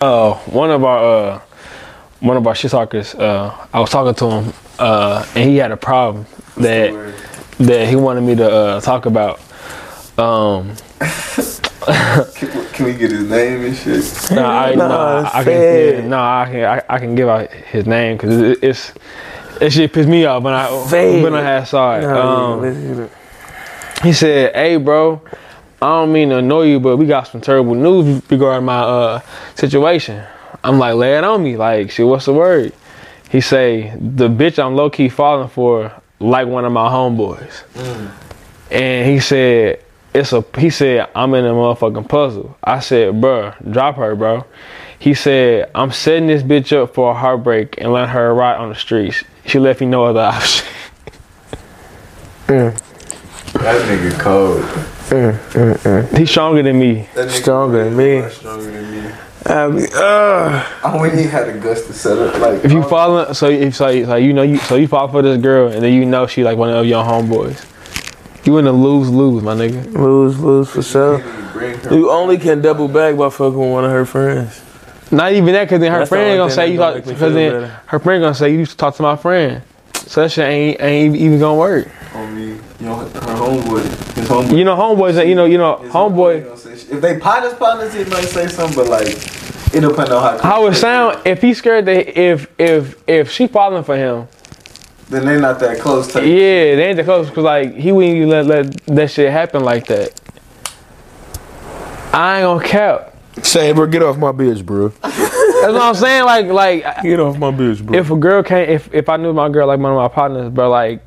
Uh, one of our uh, one of our shit talkers, uh, I was talking to him, uh, and he had a problem that that he wanted me to uh, talk about. Um, Can, can we get his name and shit? nah, I, Nah, nah, I can, fair. yeah, nah, I can, I, I can give out his name because it, it's it shit pissed me off when I Fair. when I had saw it. Nah, Um, listen it. He said, "Hey, bro, I don't mean to annoy you, but we got some terrible news regarding my uh situation." I'm like, "Lay it on me, like, shit. What's the word?" He say, "The bitch I'm low key falling for, like one of my homeboys," and he said, "It's a." He said, "I'm in a motherfucking puzzle." I said, "Bruh, drop her, bro." He said, "I'm setting this bitch up for a heartbreak and letting her rot on the streets. She left me no other option." That nigga cold. Mm, mm, mm. He's stronger than me. Stronger than me. Stronger than me. I mean, uh, I wouldn't even have the guts to set up. Like, If you fall, so if so, so you know you so you fall for this girl and then you know she like one of your homeboys, you in a lose lose, my nigga. lose, lose for sure. You only can double back by fucking with one of her friends. Not even that, cause then her That's friend only gonna say you gonna talk, cause then better. her friend gonna say you used to talk to my friend. So that shit ain't ain't even gonna work. on me. You know, her homeboy. His homeboy. You know, homeboys you know, you know, his homeboy. gonna say shit. If they partners, partners, he might say something, but like, it depends on how. How it sound if he's scared that if if if she falling for him, Then they not that close. Type. yeah, they ain't that close. Cause like he wouldn't even let, let that shit happen like that. I ain't gonna cap. Say, bro, get off my bitch, bro. That's what I'm saying. Like like Get off my bitch, bro. if a girl can't if if I knew my girl like one of my partners, but like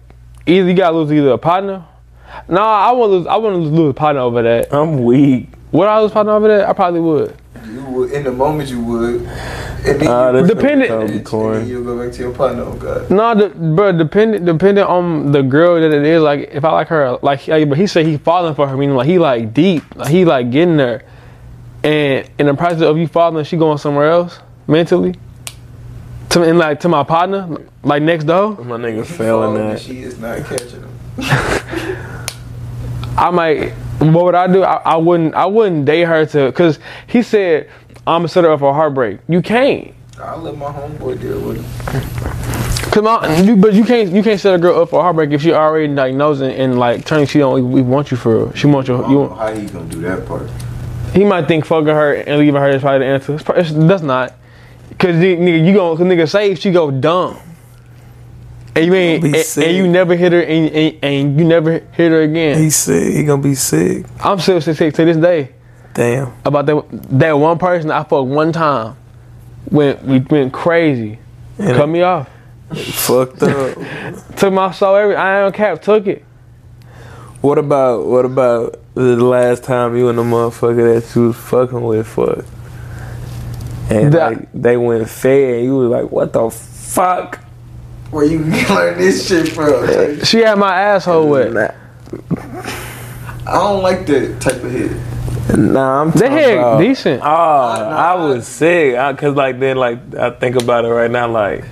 either you gotta lose either a partner. No, I won't lose. I wouldn't lose a partner over that. I'm weak. Would I lose a partner over that? I probably would. You would in the moment you would. And then Ah, you, that's Dependent- gonna be and then corny. you'll go back to your partner. Oh God. No, the, bro, depending depending on the girl that it is. Like if I like her, like like, but he said he falling for her, meaning like he like deep, like he like getting there, and in the process of you falling, she going somewhere else mentally. To and like to my partner, like next door, My nigga Falling failing that. She is not catching him. I might. What would I do? I, I wouldn't. I wouldn't date her to, cause he said I'm gonna set her up for heartbreak. You can't. I'll let my homeboy deal with it. Come on, you, but you can't. You can't set a girl up for heartbreak if she already like knows and, and like turning. She don't. We want you for. real. She wants I you. don't You. know how he gonna do that part. He might think fucking her and leaving her is probably the answer. It's, it's, that's not. Cause nigga, you cause nigga say she go dumb. And you ain't, and, and you never hit her, and, and, and you never hit her again. He's sick. He gonna be sick. I'm still sick sick to this day Damn. about that that one person I fucked one time. Went we went crazy, And cut me off, Fucked up. took my soul. Every I ain't cap, took it. What about what about the last time you and the motherfucker that you was fucking with fucked? And That- like they went fair and you was like, what the fuck? Where you learn this shit from? She had my asshole wet. Nah, I don't like that type of hit. nah I'm They talking had about, decent. Oh, I was sick. I, Cause like then like I think about it right now like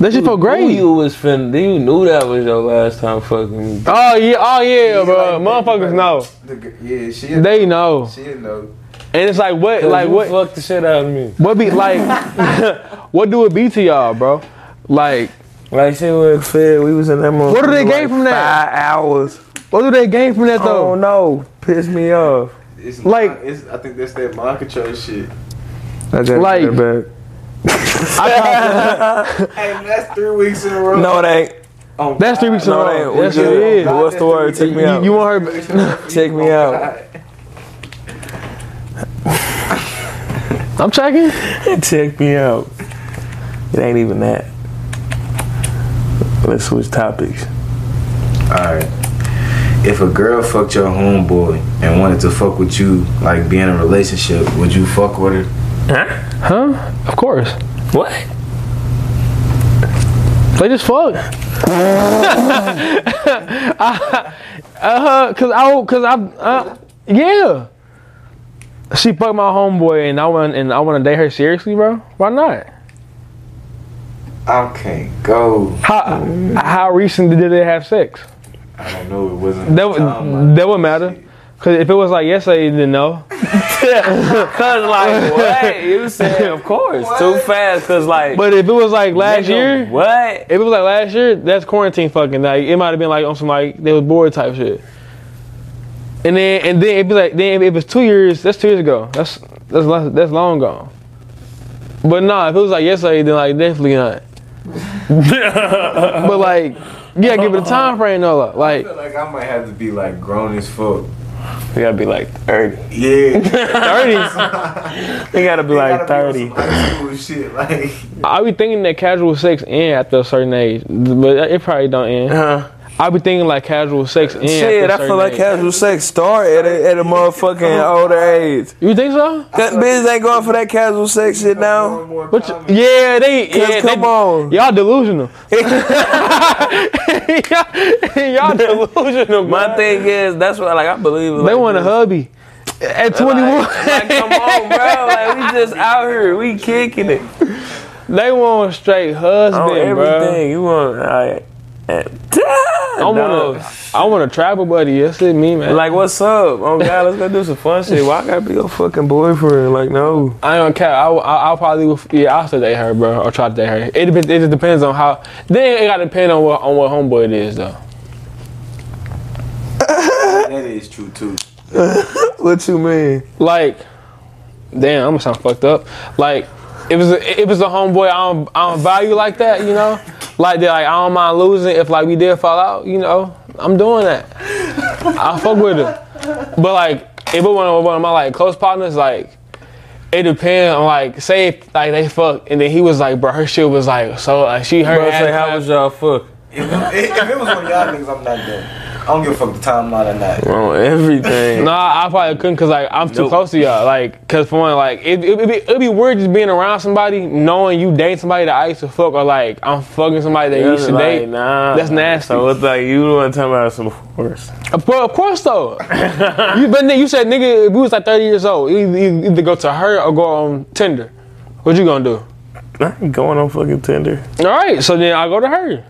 That shit felt Who great. you was finna you knew that was your last time fucking. Oh yeah, oh yeah, Yeah, bro. like, Motherfuckers like, know. The, yeah, she. They know. She know. And it's like what, like you what, fucked the shit out of me. what be like? what do it be to y'all, bro? Like, Like shit was fair. We was in that motherfucker. What do they like gain from that? Five hours. what do they gain from that though? Oh though? no, piss me off. It's Like- like it's, I think that's that mind control shit. I got Like- that Hey, that's three weeks in a row. No, it ain't. Oh, That's three weeks in a No, it row. ain't. We Yes, it good. is. God, What's the word? Take me weeks. out. You, you want her? Check me out. Oh, I'm checking. Check me out. It ain't even that. Let's switch topics. Alright. If a girl fucked your homeboy and wanted to fuck with you, like be in a relationship, would you fuck with her? Huh? Huh? Of course. What? They just fuck. uh, huh, cause I, cause I, uh, yeah. She fucked my homeboy, and I want, and I want to date her seriously, bro. Why not? I can't go. How, how recent did they have sex? I don't know. It wasn't. That would, that would matter. Cause if it was like yesterday, then no. Cause like what? You said of course. Too fast. Cause like But if it was like last nigga, year, What? if it was like last year, that's quarantine fucking. Like it might have been like on some like they was bored type shit. And then and then it'd be like then if it's two years, that's two years ago. That's that's that's long gone. But nah, if it was like yesterday, then like definitely not. but like, yeah, give it a time frame though. I Like feel like I might have to be like grown as fuck. You gotta be like thirty. Yeah. thirties. You gotta be like thirty. High school shit. Like, I be thinking that casual sex end after a certain age, but it probably don't end. Uh, I be thinking like casual sex end. shit, I feel like age. casual sex start at a, at a motherfucking older age. You think so? Cause bitches ain't going for that casual sex shit now. and more What you- common. yeah, they. Cause Yeah, come they, on. Y'all delusional. y'all, y'all delusional. My thing is, that's what like I believe. They like, they want a hubby at 21. Like, like, come on, bro. Like, we just out here. We kicking it. they want a straight husband, On bro. You want, like, I I want a, I want a travel buddy. That's it, me, man. Like, what's up? Oh, God, let's go do some fun shit. Why I gotta be your fucking boyfriend? Like, no. I don't care. I, I, I'll probably, will- yeah, I'll still date her, bro, or try to date her. It depends. It just depends on how. Then it gotta depend on what on what homeboy it is, though. That is true too. What you mean? Like, damn, I'm gonna sound fucked up. Like, if it's a, if it's a homeboy I don't I don't value like that, you know, like that, like I don't mind losing if like we did fall out, you know, I'm doing that. I fuck with him, but like if it one of one of my like close partners, like it depends on like say like they fuck and then he was like, bro, her shit was like so like she her Bro, say, how was y'all fuck? If it, if it was one of y'all niggas, I'm not there. I don't give a fuck the timeline or not. On everything. Nah, I probably couldn't cause like I'm too Nope. close to y'all. Like, cause for one, like it, it, would be it'd be weird just being around somebody, knowing you date somebody that I used to fuck, or like I'm fucking somebody that you used to like, date. Nah. That's nasty. So it's like you the one talking about some force. Of, course- uh, of course, though. you, but then you said, nigga, if we was like 30 years old, you either, either go to her or go on Tinder. What you gonna do? I ain't going on fucking Tinder. All right, so then I go to her.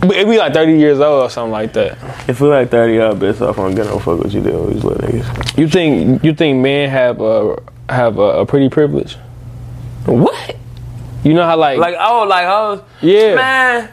But It'd be like 30 years old or something like that. If we like 30, I'll bet off on getting no fuck what you do with these little niggas. You think you think men have a have a, a pretty privilege? What? You know how like, Like, oh, like, oh, yeah. man.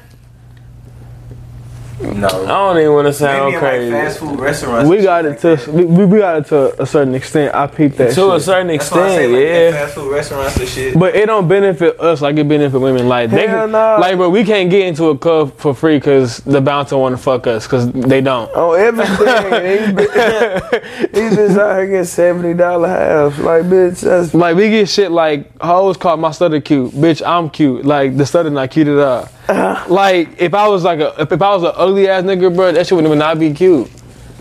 No. I don't even want to sound Maybe crazy. like fast food restaurants. We got it like to we, we we got it to a certain extent. I peeped that to a shit. certain That's why I extent, say like yeah. fast food restaurants and shit. But it don't benefit us like it benefit women. Like they Hell can, nah. like bro, we can't get into a club for free because the bouncer want to fuck us because they don't. On everything. these bitches out here getting seventy dollar halves. Like bitch, that's Like we get shit like hoes call my stutter cute, bitch. I'm cute. Like the stutter not cute at all. Uh-huh. Like if I was like a if, if I was an ugly ass nigga, bro, that shit would not be cute.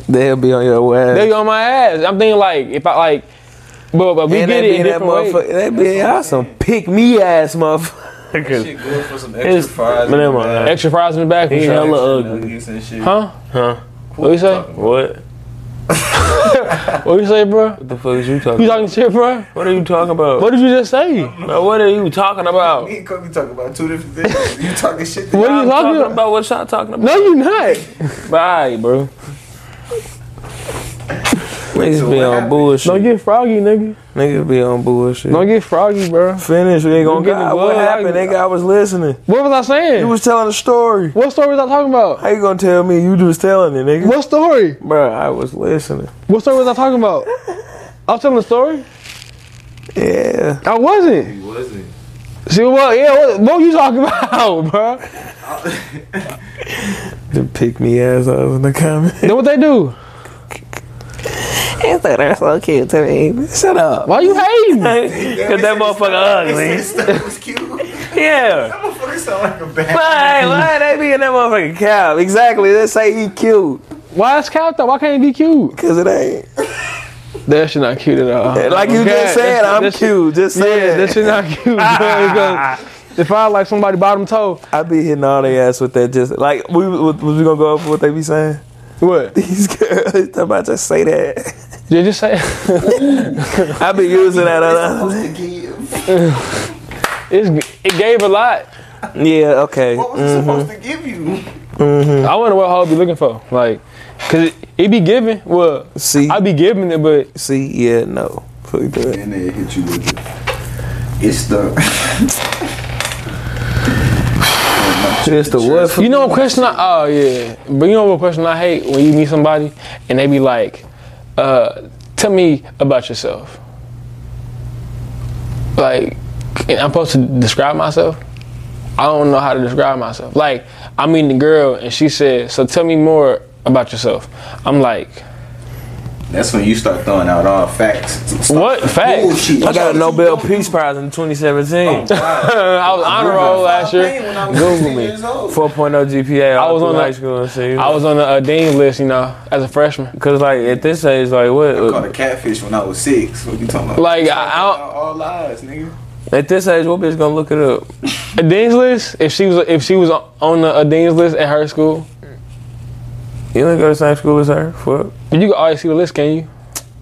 they'll be on your ass. They'll be on my ass. I'm thinking like if I like, but, but we and get it be in that motherfucker. That be y'all some pick me ass motherfucker. Shit good for some It's- extra fries. but in never the mind. back. Extra fries in the back. For He sure. hella Extra ugly. nuggets and shit. Huh? Huh? What you say? What? What you say, bro? What the fuck is you talking? You about? talking shit, bro? What are you talking about? What did you just say? Bro, what are you talking about? Me and Kobe talking about two different things. You talking shit. To What are y'all. you I'm talking talking about? about what y'all talking about. No, you not. Bye, bro. Niggas be what on happened? bullshit. Don't get froggy, nigga. Niggas be on bullshit. Don't get froggy, bro. Finish. We ain't gonna get the what happened. like- Nigga, I was listening. What was I saying? You was telling a story. what story was I talking about? How you gonna tell me you just telling it, nigga? What story? Bro, I was listening. What story was I talking about? I was telling a story. Yeah. I wasn't. He wasn't. See what? Yeah. What, what you talking about, bro? The pick me ass I was in the comments. Know what they do? It's like that's so cute to me. Shut up. Why you hating? Cause that motherfucker ugly. That was cute. Yeah. That motherfucker sound like a bad. Why? Why they be in that motherfucking cow? Exactly. Let's say he cute. Why is cow though? Why can't he be cute? Cause it ain't. That shit not cute at all. Like you Okay, just said, that- I'm that shit- cute. Just Yeah, saying. that shit not cute. bro, because if I like somebody bottom toe, I be hitting all their ass with that. Just like we was we gonna go over what they be saying. What? These girls, I'm about to say that. Did you just say I be using that. Other. Supposed to give. it's, it gave a lot. Yeah. Okay. What was it supposed mm-hmm. to give you? Mm-hmm. I wonder what hoe be looking for. Like Cause it, it be giving. Well, See, I be giving it, but see, yeah, no, fuck that. And they hit you with it. It's the. It's the what? You know a question? I, oh yeah, but you know what question I hate when you meet somebody and they be like, uh, "Tell me about yourself." Like, I'm supposed to describe myself. I don't know how to describe myself. Like, I'm meeting the girl and she said, "So tell me more about yourself." I'm like, That's when you start throwing out all facts. Stop "What facts?" Bullshit. I got a Nobel Peace Prize in 2017. I was honor roll last year. Google me. 4.0 GPA. I was on high the- school and shit. I was on the uh, dean list, you know, as a freshman. Cause like at this age, like what? I caught a catfish when I was six. What you talking about? Like, I- I all, don't- all lies, nigga. At this age, what bitch gonna look it up? A dean's list. If she was, if she was on the a dean's list at her school, You don't go to the same school as her? Fuck. you can always see the list, can you?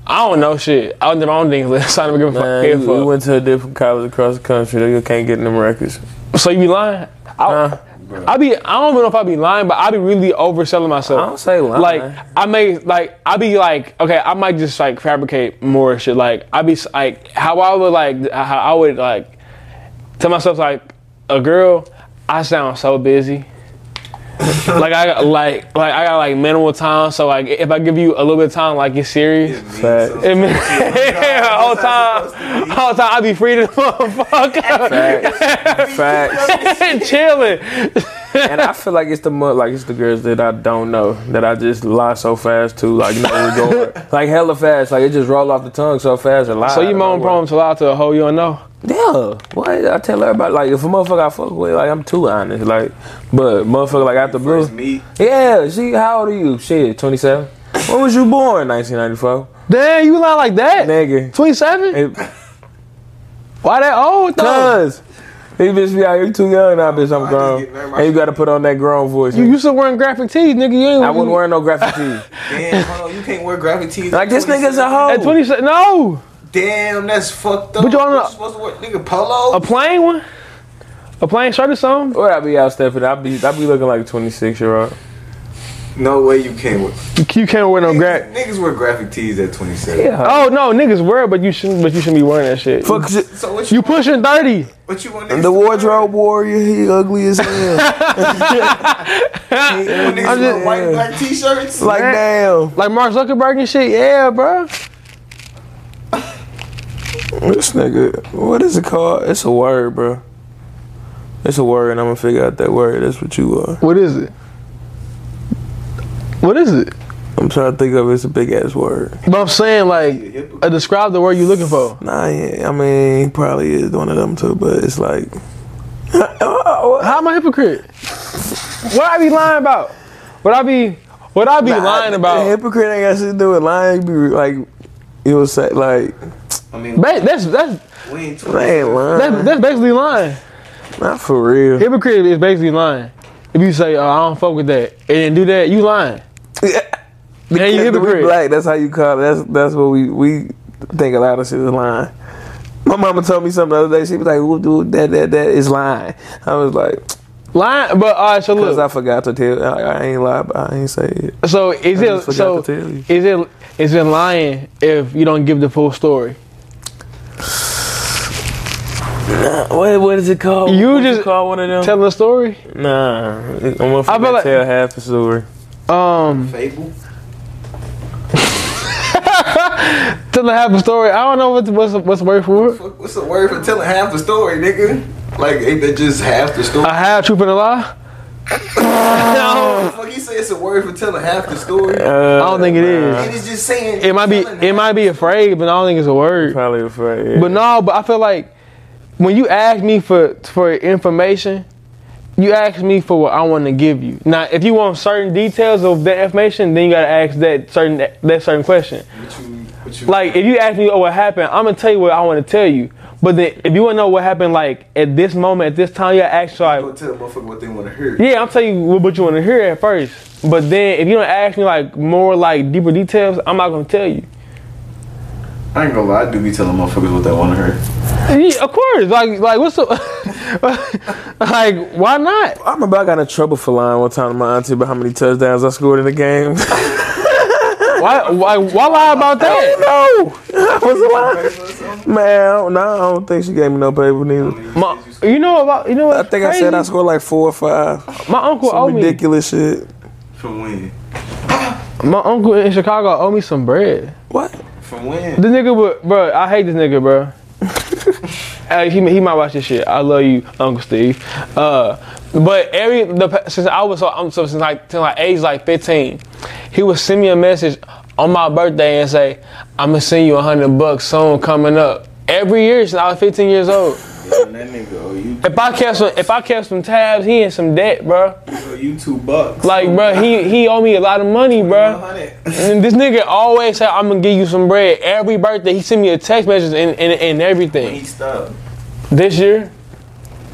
I don't know shit. I was never on the dean's list. I never give a fuck. Man, give we, a went to a different college across the country. They can't get in them records. So you be lying? I, Huh? I be. I don't even know if I be lying, but I be really overselling myself. I don't say lying. Like I may like I be like okay I might just like fabricate more shit like I be like how I would like how I would like tell myself like a girl I sound so busy like I got like like I got like minimal time so like if I give you a little bit of time like it's serious Facts. it mean, whole time whole time I be free to the motherfucker Facts. Facts. chilling and I feel like it's the mo- like it's the girls that I don't know that I just lie so fast to. Like you know like hella fast. Like it just roll off the tongue so fast and lie. so you moan prone a lot to a hoe you don't know Yeah. What I tell everybody like if a motherfucker I fuck with like I'm too honest like but motherfucker like out the blue. First meet. Yeah. She how old are you? Shit. Twenty seven. When was you born? 1994. damn you lie like that Nigga. 27 why that old though Cuz. These bitches be out here too young now, bitch. I'm grown. And you gotta put on that grown voice. You used to wearing graphic tees, nigga. You ain't I wouldn't wear no graphic tee. Damn, hold on, you can't wear graphic tees. Like this nigga's a 27. hoe. At 27, no. Damn, that's fucked up. But you wanna- What supposed to wear, nigga, polo? A plain one? A plain shirt or something? Or I be out stepping. I be I be looking like a 26 year old. No way you can't wear. You can't wear no graphic. Niggas wear graphic tees at 27. Yeah. Oh no, niggas wear but you shouldn't. But you shouldn't be wearing that shit. Fuck. So what you, You pushing thirty. what you want niggas The to wear? wardrobe warrior, he ugly as hell. When niggas I'm wear just- white black t-shirts? like damn. Like Mark Zuckerberg and shit. Yeah, bro. This nigga, what is it called? It's a word, bro. It's a word, and I'm gonna figure out that word. That's what you are. What is it? What is it? I'm trying to think of it. It's a big ass word. But I'm saying like, uh, describe the word you're looking for. Nah, yeah, I mean, probably is one of them too, but it's like. How am I a hypocrite? What I be lying about? What I be? What I be lying A about? hypocrite ain't got shit to do with lying. You be like, you would say like, I mean, Ba- That's that's we ain't I ain't lying. that's, that's basically lying. Not for real. Hypocrite is basically lying. If you say, "Oh, I don't fuck with that," and then do that, you lying. Then you Because we hypocrite. black. That's how you call it. That's that's what we we think a lot of shit is lying. My mama told me something the other day. She was like, "Who do that? That that is lying." I was like, Lying, but all right. So "Cause I forgot to tell. I, I ain't lie, but I ain't say it." so is I it just forgot so to tell you. is it is it lying if you don't give the full story? What what is it called? You What's it just call one of them. Telling the story. nah, I'm gonna I feel like- tell half the story. Um, Fable? Telling half a story. I don't know what the, what's the, what's the word for it. What's the word for telling half the story, nigga? Like, ain't that just half the story? A half truth and a lie. no, Fuck, you say it's a word for telling half the story? Uh, I don't think it is. It is just saying. It might be it might be a phrase, but I don't think it's a word. Probably a afraid. But no, but I feel like when you ask me for for information, you ask me for what I want to give you. Now, if you want certain details of that information, then you gotta ask that certain that certain question. What you, Like if you ask me, oh, what happened? I'm gonna tell you what I want to tell you. But then if you want to know what happened, like at this moment, at this time, you gotta ask like, Go tell the motherfucker what they want to hear. yeah, I'm telling you what, what you want to hear at first. But then if you don't ask me like more like deeper details, I'm not gonna tell you. I ain't gonna lie, I do be telling motherfuckers what they want to hear. Yeah, of course. Like like what's up? like why not? I remember I got in trouble for lying one time to my auntie about how many touchdowns I scored in the game. Why, why, why lie about that? No, I was lying. Man, no, I don't think she gave me no paper neither. My, you know about, you know what? I think I said I scored like four or five. My uncle Some owed me. ridiculous shit. From when? My uncle in Chicago owed me some bread. What? From when? This nigga, but bro, I hate this nigga, bro. Hey, he he might watch this shit. I love you, Uncle Steve. Uh, but every the since I was so I'm so since like since like age like 15, he would send me a message on my birthday and say, "I'm gonna send you a hundred bucks soon coming up." Every year since I was 15 years old. Damn, that nigga owe you, If I kept some if I kept some tabs, he in some debt, bro. you two bucks. Like, bro, he he owe me a lot of money, bro. 100. And this nigga always say, I'm gonna give you some bread. Every birthday, he send me a text message and, and, and When everything. he stopped. This year,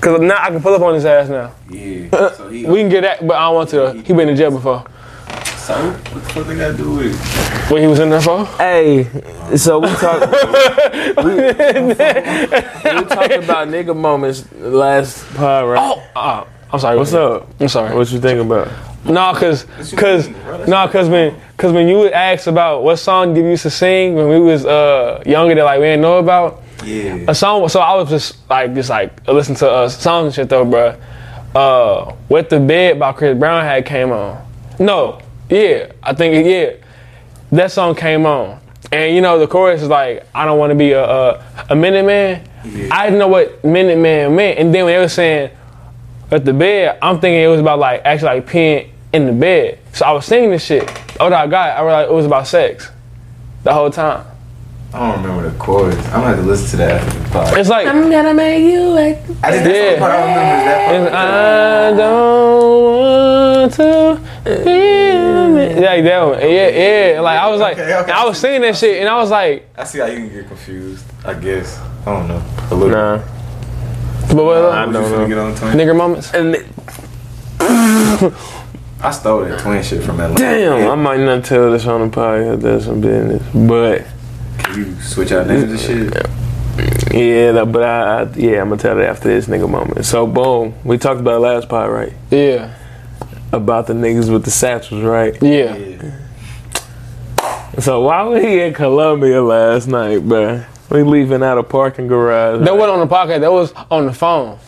cause now I can pull up on his ass now. Yeah. So he. We can get that, but I don't want to. He been in jail before. So what the fuck they gotta do with it? What he was in there for? Hey, so we talked. we, we talked about nigga moments last pod, right? Oh, uh, I'm sorry. What's up? I'm sorry. What you think about? No, cause, you cause, mean, bro? No, cause when, cause when you would ask about what song you used to sing when we was uh younger that like we didn't know about, Yeah. a song. So I was just like, just like listen to uh, songs and shit though, bro. Uh, "Wet the Bed" by Chris Brown had came on. No, yeah, I think yeah, that song came on, and you know the chorus is like, "I don't want to be a a, a minute man." Yeah. I didn't know what minute man meant, and then when they were saying "at the bed," I'm thinking it was about like actually like peeing in the bed. So I was singing this shit. Oh, I got it. I realized it was about sex the whole time. I don't remember the chorus. I'm gonna have to listen to that after the pod. It's like. I'm gonna make you like. I just that's the Yeah. only part I remember is that And part. I don't want to feel it. Like that one. Yeah, yeah. Like I was like, Okay, okay. I was singing that shit, and I was like, I see how you can get confused. I guess. I don't know. A little. Nah, but what, I uh, don't don't know. know. Get on Tony? nigger moments. and I stole that twin shit from Atlanta. damn, I might not tell this on the podcast. That's some business, but Can you switch out names and shit? yeah, that- but I, I yeah, I'm gonna tell it after this nigga moment. So boom, we talked about last part, right? Yeah, About the niggas with the satchels, right? yeah. Yeah. So why was he in Columbia last night, bruh? We leaving out a parking garage. That wasn't on the podcast. That was on the phone.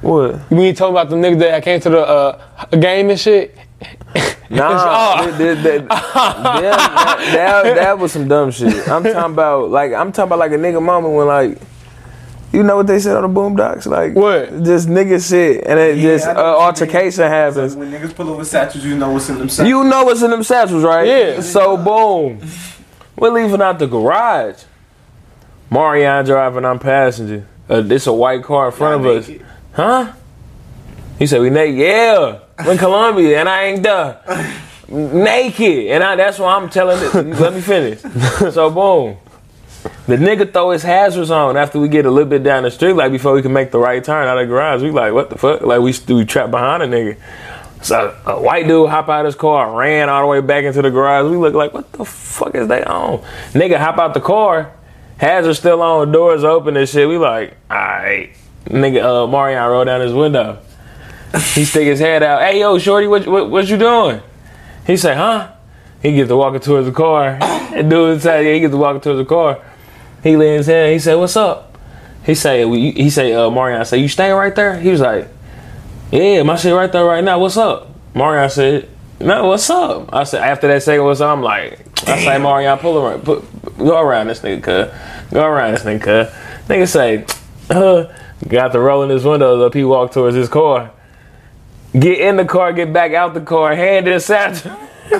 what? When you told about the niggas that I came to the uh, game and shit. Nah, Oh. that, that, that, that, that- that was some dumb shit. I'm talking about like I'm talking about like a nigga moment when like you know what they said on the boondocks like What? just nigga shit and it Yeah, just uh, know mean. altercation happens. when niggas pull over satchels, you know what's in them satchels. You know what's in them satchels, right? Yeah. So boom, we're leaving out the garage. Marion driving, I'm passenger. Uh, this a white car in front of us. Huh? He said, we naked. Yeah, we're in Columbia, and I ain't done. Naked. And I, that's why I'm telling it. Let me finish. So, boom. The nigga throw his hazards on after we get a little bit down the street, like before we can make the right turn out of the garage. We like, what the fuck? Like, we, we trapped behind a nigga. So, a white dude hop out of his car, ran all the way back into the garage. We look like, what the fuck is they on? Nigga hop out the car, hazards still on, doors open and shit. We like, alright. Nigga, uh, Marion rolled down his window. He stick his head out. Hey, yo, shorty, what, what, what you doing? He say, huh? He gets to walking towards the car. And dude inside, he gets to walking towards the car. He leans his head. He said, what's up? He say, he say, uh, Marion, say, you staying right there? He was like, yeah, my shit right there right now. What's up? Marion said, no, what's up? I said, after that second, what's up? I'm like, I say, Marion, pull around, put, go around this nigga, cuz. Go around this nigga, cuz. Nigga say, uh, got the rolling his windows up. He walked towards his car. Get in the car, get back out the car, hand it satchel.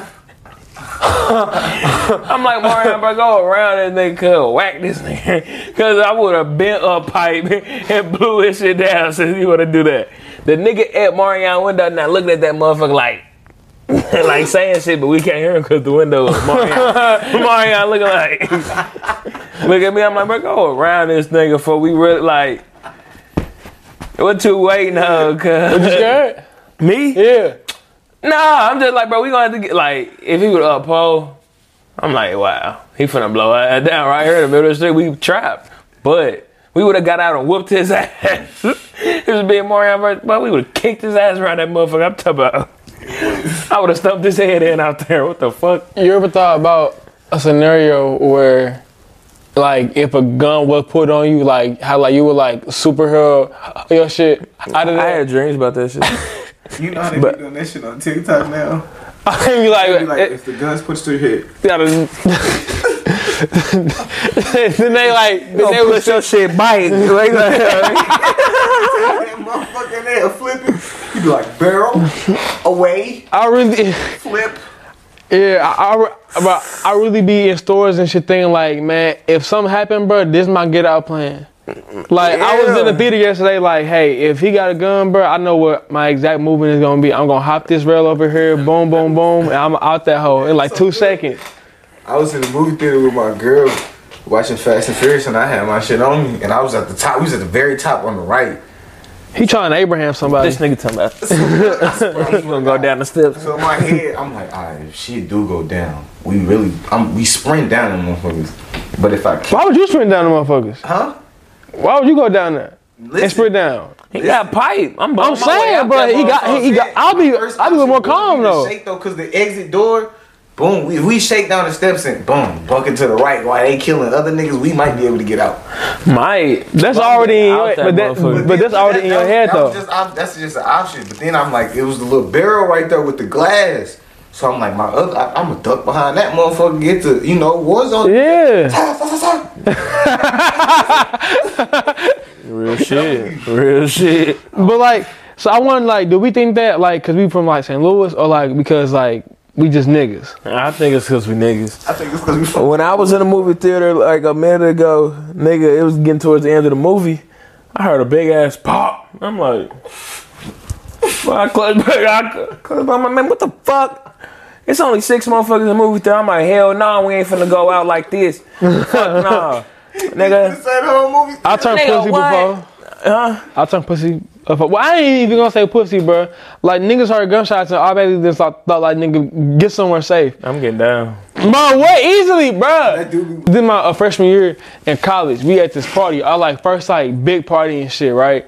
I'm like, Marion, bro, go around and nigga, cuz, whack this nigga. Cause I would have bent a pipe and blew his shit down since you want to do that. The nigga at Marion window now looking at that motherfucker like, like saying shit, but we can't hear him because the window is Marion. Marion looking like, look at me. I'm like, bro, go around this nigga before we really like. What you waiting on? You Cause scared? Me? Yeah. Nah, I'm just like, bro, we gonna have to get like, if he would uphold, I'm like, wow, he finna blow our ass down right here in the middle of the street. We trapped, but we would have got out and whooped his ass. it was being Marion versus, but we would have kicked his ass around that motherfucker. I'm talking about. I would have stumped his head in out there. What the fuck? You ever thought about a scenario where, like, if a gun was put on you, like how like you were like superhero your shit I had dreams about that shit. You know how they But- be doing that shit on TikTok now? I mean, like, be like, it- if the guns pushed to your head, gotta- then they like then they Don't was push your shit bite. Like, that motherfucker in there flipping. You be like, barrel, away, I really flip. yeah I, I, re- but I really be in stores and shit thinking like man if something happened bro this my get out plan. Like I was in the theater yesterday, like, hey, if he got a gun, bro, I know what my exact movement is gonna be. I'm gonna hop this rail over here, boom, boom, boom, and I'm out that hole in like two seconds. I was in the movie theater with my girl watching Fast and Furious, and I had my shit on me, and I was at the top. We was at the very top on the right. He trying to Abraham somebody. this nigga talking about. He's gonna go down the steps. So in my head, I'm like, alright, if shit do go down, we really, I'm, we sprint down them motherfuckers. But if I can't, Why would you sprint down the motherfuckers? huh? Why would you go down there and Listen, sprint down? He got pipe. I'm, I'm saying, bro, he got, he, he got. I'll be, I'll be a little more calm though. Shake though, cause the exit door, boom. We, we shake down the steps and boom, bucket to the right while they killing other niggas. We might be able to get out. Might. That's already in your, but that, motherfucker. but that's then- already in your that head that though. Just, op- that's just an option. But then I'm like, it was the little barrel right there with the glass. So I'm like, my other, I, I'm gonna duck behind that motherfucker. Get to, you know, war zone. Yeah. Real shit. Real shit. But like, so I want like, do we think that like, cause we from like St. Louis, or like because like we just niggas? I think it's because we niggas. I think it's because we from. When I was in the movie theater like a minute ago, nigga, it was getting towards the end of the movie. I heard a big ass pop. I'm like, well, I closed my, I closed my man. What the fuck? It's only six motherfuckers in the movie theater. I'm like, hell no, we ain't finna go out like this. fuck nah, nigga. Say the movie. I turned Nigga, pussy what? before. Huh? I turned pussy. before. Well, I ain't even gonna say pussy, bro. Like niggas heard gunshots and I basically just thought, thought like nigga get somewhere safe. I'm getting down. Bro, what easily, bro? dude be- Then my uh, freshman year in college, we at this party. I like first like big party and shit, right?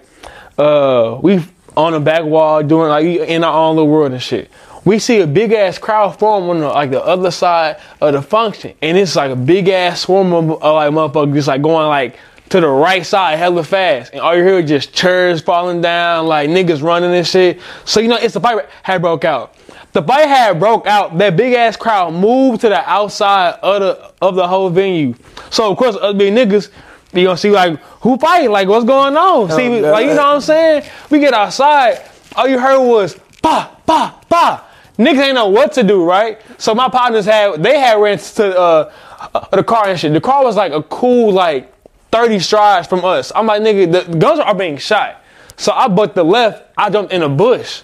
Uh, we on the back wall doing like in our own little world and shit. We see a big ass crowd form on the, like the other side of the function, and it's like a big ass swarm of uh, like motherfuckers just like going like to the right side hella fast, and all you hear is just chairs falling down, like niggas running and shit. So you know it's the fight had broke out. The fight had broke out. That big ass crowd moved to the outside of the of the whole venue. So of course, us big niggas, you gonna see like who fighting, like what's going on. see, God. like you know what I'm saying? We get outside, all you heard was pa pa pa. Niggas ain't know what to do, right? So my partners had they had ran to uh, uh, the car and shit. The car was like a cool like 30 strides from us. I'm like, nigga, the guns are being shot. So I bucked the left. I jumped in a bush.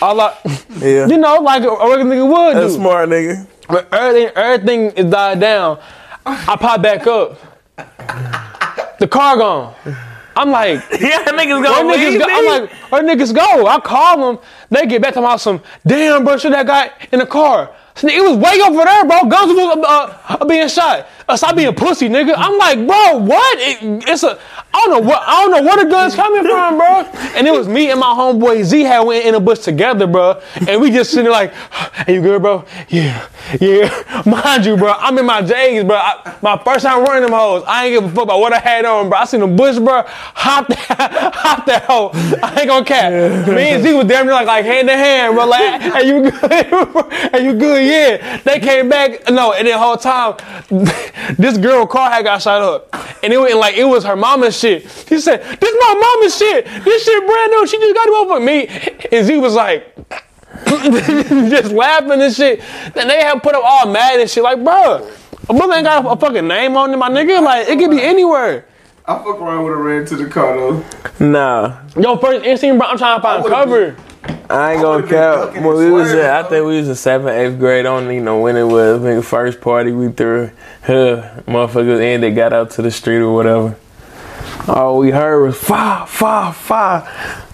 I like, Yeah. you know, like a, regular nigga would That's do. smart, nigga. But everything, everything is died down. I pop back up. The car gone. I'm like, Yeah, niggas where gonna niggas go? me. I'm like, where niggas go? I call them. They get back to my some damn bro, shit that guy in the car. It was way over there, bro. Guns was uh, uh, being shot. I being pussy, nigga. I'm like, bro, what? It, it's a, I don't know what, I don't know where the guns coming from, bro. And it was me and my homeboy Z had went in the bush together, bro. And we just sitting there like, hey, you good, bro? Yeah, yeah. Mind you, bro, I'm in my J's, bro. I, my first time running them hoes. I ain't give a fuck about what I had on, bro. I seen the bush, bro. Hop that, hop that hoe. I ain't gonna cap. Me and Z was damn near like, like hand to hand, bro. Like, hey, you good? hey, you good? Yeah. They came back. No, and the whole time, this girl car had got shot up, and it was like it was her mama's shit. She said, "This my mama's shit. This shit brand new. She just got it over me." And Z was like. just laughing and shit. Then they have put up all mad and shit. Like, bro, a brother ain't got a fucking name on it, my nigga. Like, it could be anywhere. I fuck around with a ran to the car though. Nah, Yo, first instinct, bro, I'm trying to find would've cover. I ain't gonna would've count. When we was in, I think we was in seventh, eighth grade. I don't even know when it was. I think first party we threw, huh, motherfuckers, and they got out to the street or whatever. All we heard was fire, fire, fire.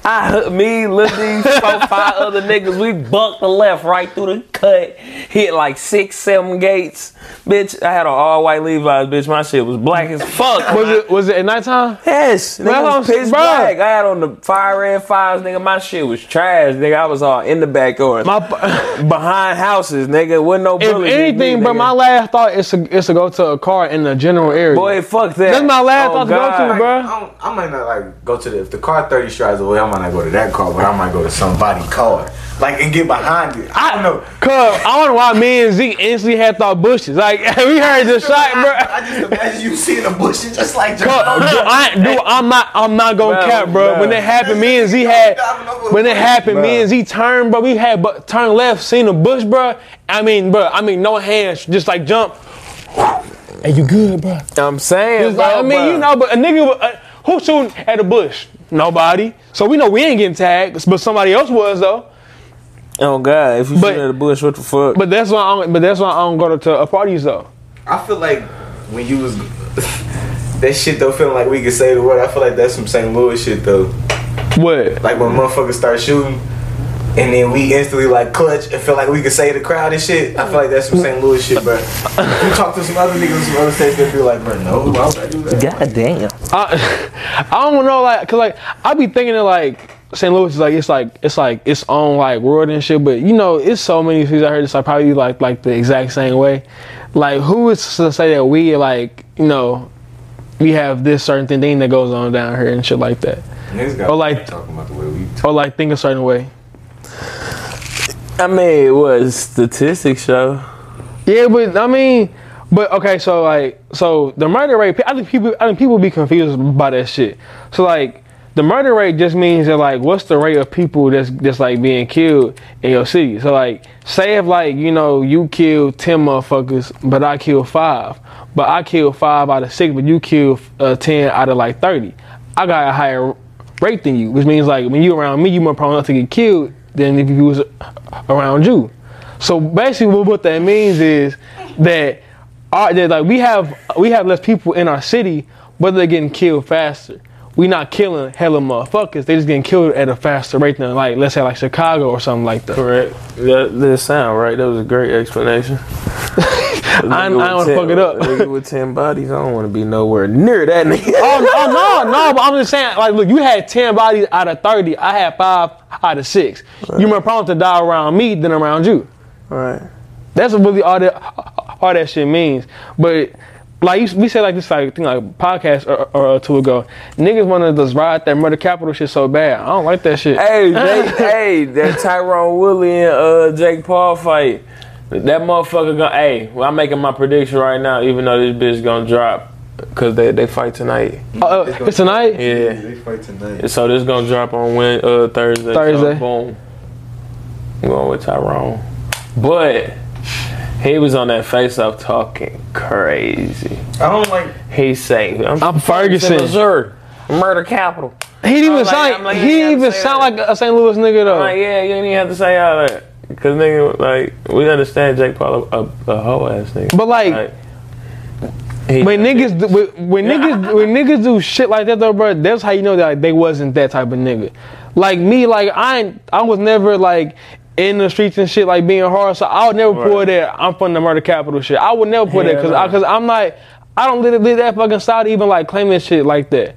I me, Lil D, four, five other niggas, we bucked the left right through the cut, hit like six, seven gates. Bitch, I had an all white Levi's, bitch. My shit was black as fuck. Was it was it at nighttime? Yes, nigga Well, was pitch bro. black. I had on the fire red fives, nigga. My shit was trash, nigga. I was all in the backyard, My behind houses, nigga. Wasn't no if anything, me, bro, nigga. my last thought is to is to go to a car in the general area. boy, fuck that. That's my last Oh, thought to go to, Like, bro. I, don't, I might not like go to the if the car thirty strides away. I might not go to that car, but I might go to somebody car, like and get behind it. I don't know. Cause I don't know why me and Zeke instantly had thought bushes. Like we heard the shot, bro. I, I just imagine you seeing a bush and just like Cause, dude, I, dude, I'm not, I'm not gonna Bro, cap, bro. bro. When it happened, me and Z had, when it happened, me and Z turned, bro. We had but turn left, seen the bush, bro. I mean, bro, I mean, no hands, just like jump. Hey, you good, bro? I'm saying, bro, like, I mean, bro. you know, but a nigga, uh, who shooting at a bush? Nobody. So we know we ain't getting tagged, but somebody else was though. Oh God, if you But- shoot at the bush, what the fuck? But that's why, I don't, but that's why I don't go to, to uh, parties though. I feel like when you was that shit though, feeling like we could say the word. I feel like that's some St. Louis shit though. What? Like when motherfuckers start shooting. And then we instantly like clutch and feel like we can say the crowd and shit. I feel like that's some St. Louis shit, bro. you talk to some other niggas from other states, they feel like, bro, no, why would I do that? God damn. I, I don't know, like, cause like I be thinking of like St. Louis is like it's like it's like its own like world and shit. But you know, it's so many things I heard it's like probably like like the exact same way. Like, who is to say that we like you know we have this certain thing, thing that goes on down here and shit like that, Niggas Or like- talking about the way we talk. or like think a certain way. I mean, what statistics show? Yeah, but I mean, but okay, so like, so the murder rate, I think people, I think people be confused by that shit. So like, the murder rate just means that like, what's the rate of people that's that's like being killed in your city? So like, say if like you know you kill ten motherfuckers, but I kill five, but I kill five out of six, but you kill uh, ten out of like thirty. I got a higher rate than you, which means like when you around me, you more prone to get killed than if you was around you. So basically, what- that means is that, our, that like we have we have less people in our city, but they're getting killed faster. We not killing hella motherfuckers. They just getting killed at a faster rate than like let's say like Chicago or something like that. Correct. That, that sound right. That was a great explanation. I, I don't want to fuck it up. Nigga with ten bodies, I don't want to be nowhere near that nigga. oh, oh no, no, but I'm just saying, like, look, you had ten bodies out of thirty. I had five out of six. You more prone to die around me than around you. right. That's what really all that all that shit means. But like we said, like this like thing like podcast or, or two ago, niggas want to just ride that murder capital shit so bad. I don't like that shit. Hey, they, hey, that Tyron Woodley and uh, Jake Paul fight. That motherfucker gonna. Hey, well, I'm making my prediction right now, even though this bitch gonna drop, cause they they fight tonight. Uh, uh, it's tonight. Yeah. They fight tonight. So this gonna drop on Wed uh, Thursday. Thursday. So boom. I'm going with Tyron. But he was on that face off talking crazy. I don't like. He say I'm, I'm from Ferguson. Missouri, murder capital. He didn't even I'm like- sound. Like, he didn't even say sound that. like a St. Louis nigga though. I'm like, yeah, you didn't even have to say all that. Cause nigga, like, we understand Jake Paul a, a, a hoe ass nigga. But like, Like, when niggas do- when, when niggas when niggas do shit like that though, bro, that's how you know that like, they wasn't that type of nigga. Like me, like I I was never like in the streets and shit like being hard. So I would never pull Right. that. I'm from the murder capital shit. I would never pull that because because I'm like I don't live, live that fucking side even like claiming shit like that.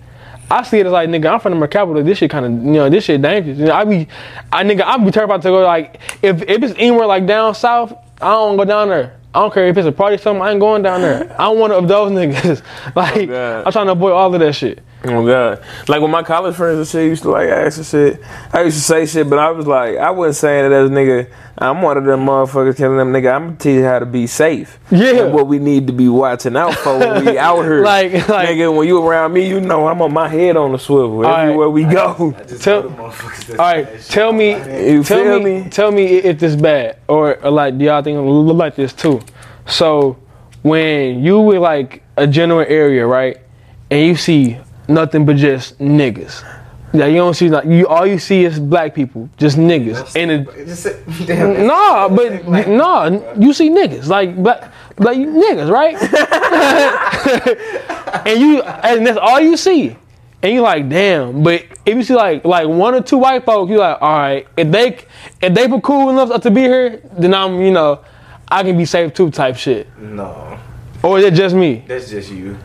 I see it as like nigga, I'm from the murder capital. This shit kind of you know this shit dangerous. You know, I be, I nigga, I be terrified to go like if if it's anywhere like down south, I don't go down there. I don't care if it's a party or something. I ain't going down there. I'm one of those niggas. like God. I'm trying to avoid all of that shit. Oh god! Like when my college friends and shit used to like ask and shit, I used to say shit, but I was like, I wasn't saying it as a nigga. I'm one of them motherfuckers telling them nigga, I'm gonna teach you how to be safe. Yeah. and what we need to be watching out for when we out here. Like- like- nigga, when you around me, you know I'm on my head on the swivel right. everywhere we go. I just Tell- told the All right, tell me, You tell feel me, me? tell me if this bad or, or like do y'all think it look like this too? So when you were like a general area, right, and you see nothing but just niggas. Yeah, you don't see like you. All you see is black people, just niggas. And it, Just damn, Nah, but nah, you see niggas like black, like niggas, right? and you, and that's all you see. and you like, damn. But if you see like like one or two white folk, you like, all right. If they if they were cool enough to be here, then I'm you know, I can be safe too type shit. No, Or is it just me? that's just you.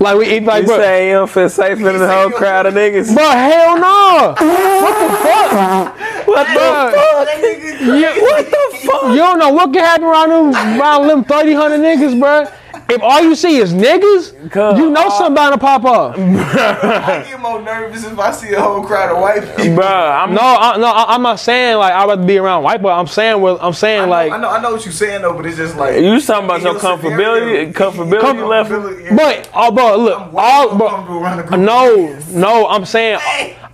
Like we eat like You bro, saying you don't feel safe in the whole crowd of niggas? bro, hell no. What the fuck? What the fuck? You, what the fuck? You don't know what can happen around them around them 30, 100 niggas, bro. If all you see is niggas, you know somebody to pop off. I get more nervous if I see a whole crowd of white people. Bruh, I'm No, I, no, I, I'm not saying like I'd rather be around white, but I'm saying well, I'm saying I know, like, I know, I know what you're saying though, but it's just like You was talking about your your comfortability, scenario, comfortability your level. comfortability, but oh, bro, look, I'm all, more bro, comfortable around a group of no, niggas. no, I'm saying,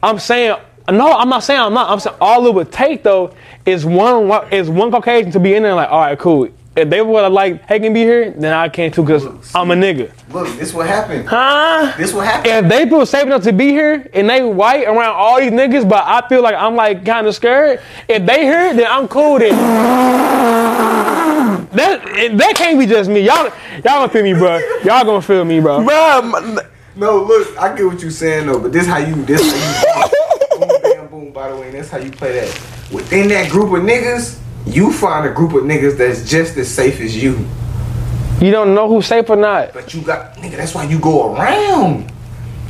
I'm saying, no, I'm not saying I'm not. I'm saying all it would take though is one is one Caucasian to be in there like, all right, cool. If they would like, hey, can be here, then I can too, cause I'm a nigga. Look, this what happened. Huh? This what happened. if they feel safe enough to be here and they white around all these niggas, but I feel like I'm like kind of scared. If they here, then I'm cool. Then that that can't be just me. Y'all y'all gonna feel me, bro. Y'all gonna feel me, bro. Bruh, No, look, I get what you're saying though, but this how you this how you boom bam boom by the way, and that's how you play that. Within that group of niggas, you find a group of niggas that's just as safe as you. You don't know who's safe or not. But you got nigga, that's why you go around.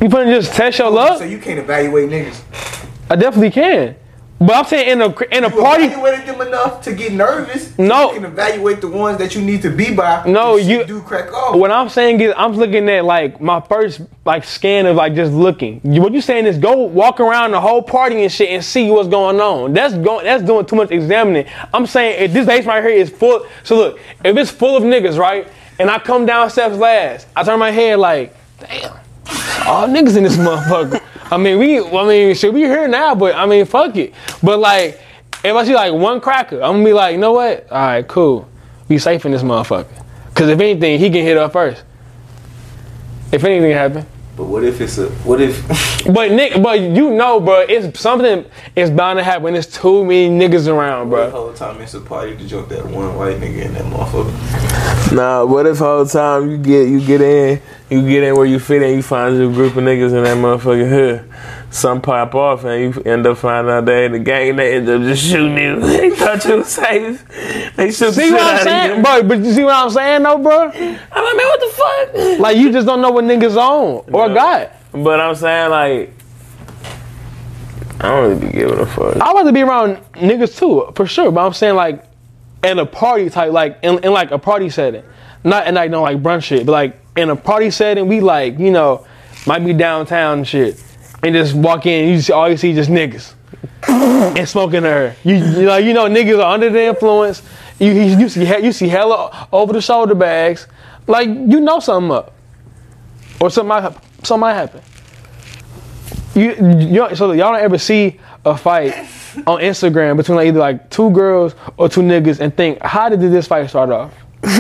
You putting just test your love? So you can't evaluate niggas. I definitely can. But I'm saying in a in a You party. evaluated them enough to get nervous. No. You can evaluate the ones that you need to be by. No, you- do crack off. What I'm saying is, I'm looking at like my first like scan of like just looking. What you saying is go walk around the whole party and shit and see what's going on. That's going. That's doing too much examining. I'm saying if this base right here is full. So look, if it's full of niggas, right, and I come down steps last, I turn my head like, damn, all niggas in this motherfucker. I mean, we. I mean, should we here now? But I mean, fuck it. But like, if I see like one cracker, I'm gonna be like, you know what? All right, cool. Be safe in this motherfucker. Cause if anything, he can hit up first. If anything happen. but what if it's a what if But Nick, but you know, bro, it's something is bound to happen. There's too many niggas around, bro. the whole time it's a party to jump that one white nigga in that motherfucker? Nah, what if whole time you get you get in, you get in where you fit in, you find you a group of niggas in that motherfucking hood. Some pop off and you end up finding out they in the gang, they end up just shooting you. they thought you was safe. They shoot the See shit what I'm of saying, you. bro? But you see what I'm saying, though, bro? I'm like, man, what the fuck? Like you just don't know what niggas on or No. got. But I'm saying like, I don't really be giving a fuck. I want to be around niggas too, for sure. But I'm saying like in a party type, like in, in like a party setting, not in like no like brunch shit, but like in a party setting, we like you know might be downtown and shit, and just walk in, you see all you see just niggas and smoking her. You, you know you know niggas are under the influence. You you, you see you see hella over the shoulder bags, like you know something up, or something might something might happen. You, you so y'all don't ever see a fight on Instagram between like either like two girls or two niggas and think how did this fight start off?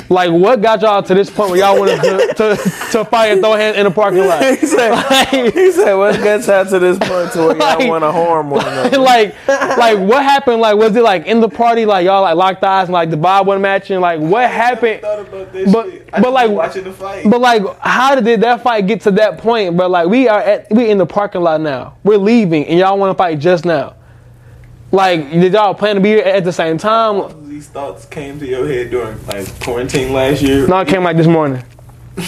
Like what got y'all to this point where y'all wanted to, to, to fight and throw hands in the parking lot? He said, Like, he said, what gets out to this point to where y'all Like- want to harm one another? like, like what happened? Like, was it like in the party? Like y'all like locked eyes and like the vibe wasn't matching? Like what happened? thought about this But- shit. but I just like- watching the fight. But like, how did that fight get to that point? But like, we are at we in the parking lot now. We're leaving, and y'all want to fight just now. Like, did y'all plan to be here at the same time? These thoughts came to your head during like quarantine last year. No, it came like this morning.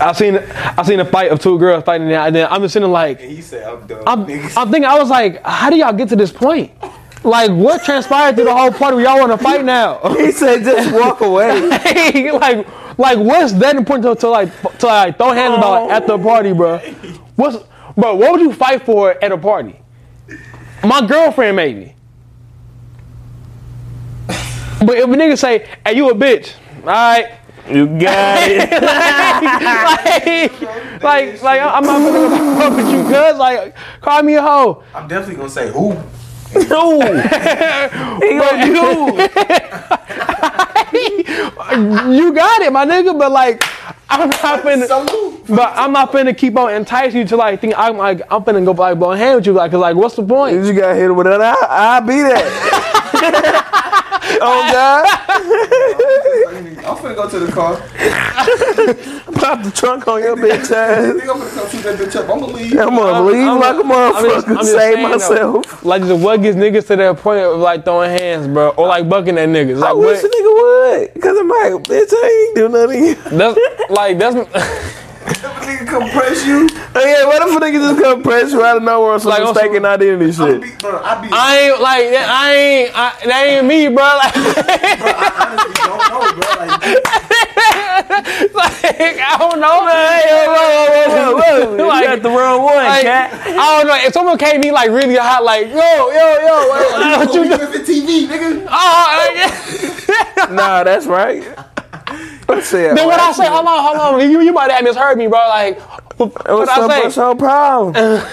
I seen I seen a fight of two girls fighting, and then I'm just sitting like, And he said, "I'm done." I'm. I'm thinking, I was like, how do y'all get to this point? Like, what transpired through the whole party? where Y'all want to fight now? He said, just walk away. like, like, what's that important to, to like to like throw hands about oh, at the party, bro? What's, bro? What would you fight for at a party? My girlfriend, maybe. But if a nigga say, "Hey, you a bitch," all right. You got it. like, like, like, I'm not gonna fuck with you, cuz. Like, call me a hoe. I'm definitely gonna say who. No. he gonna do. You got it, my nigga. But like, I'm not finna. Salute. But I'm not finna keep on enticing you to like think I'm like I'm finna go like blow a hand with you like cause like what's the point? You got hit with that. I, I'll be that. Oh God. I'm finna go to the car. Pop the trunk on your bitch ass. Nigga, I'm finna come shoot that bitch up. I'm gonna leave. I'm gonna leave I'm- like a I'm just- motherfucker. I'm just Save saying, though. myself. Like, the what gets niggas to that point of like throwing hands, bro, or like bucking at niggas? I Like, wish a what, nigga would. Cause I'm like, bitch, I ain't do nothing. that's like that's If a nigga come press you, Hey, yeah, what if a nigga just come press you out of nowhere on some Like, on mistaken identity I shit? be, bro, I be. I ain't like. I ain't. I, that ain't me, bro. Like, I honestly don't know, bro. Like, like I don't know, man. Whoa, whoa, whoa. Like- you got the wrong one, Like, cat. I don't know. If someone came me like really hot, like yo, yo, yo, what, what you you do? TV, nigga. Oh, like, Nah, that's right. I said, then what I say? Hold on, hold on. You, you might have misheard me, bro. Like, what, what What's up, I what's your problem?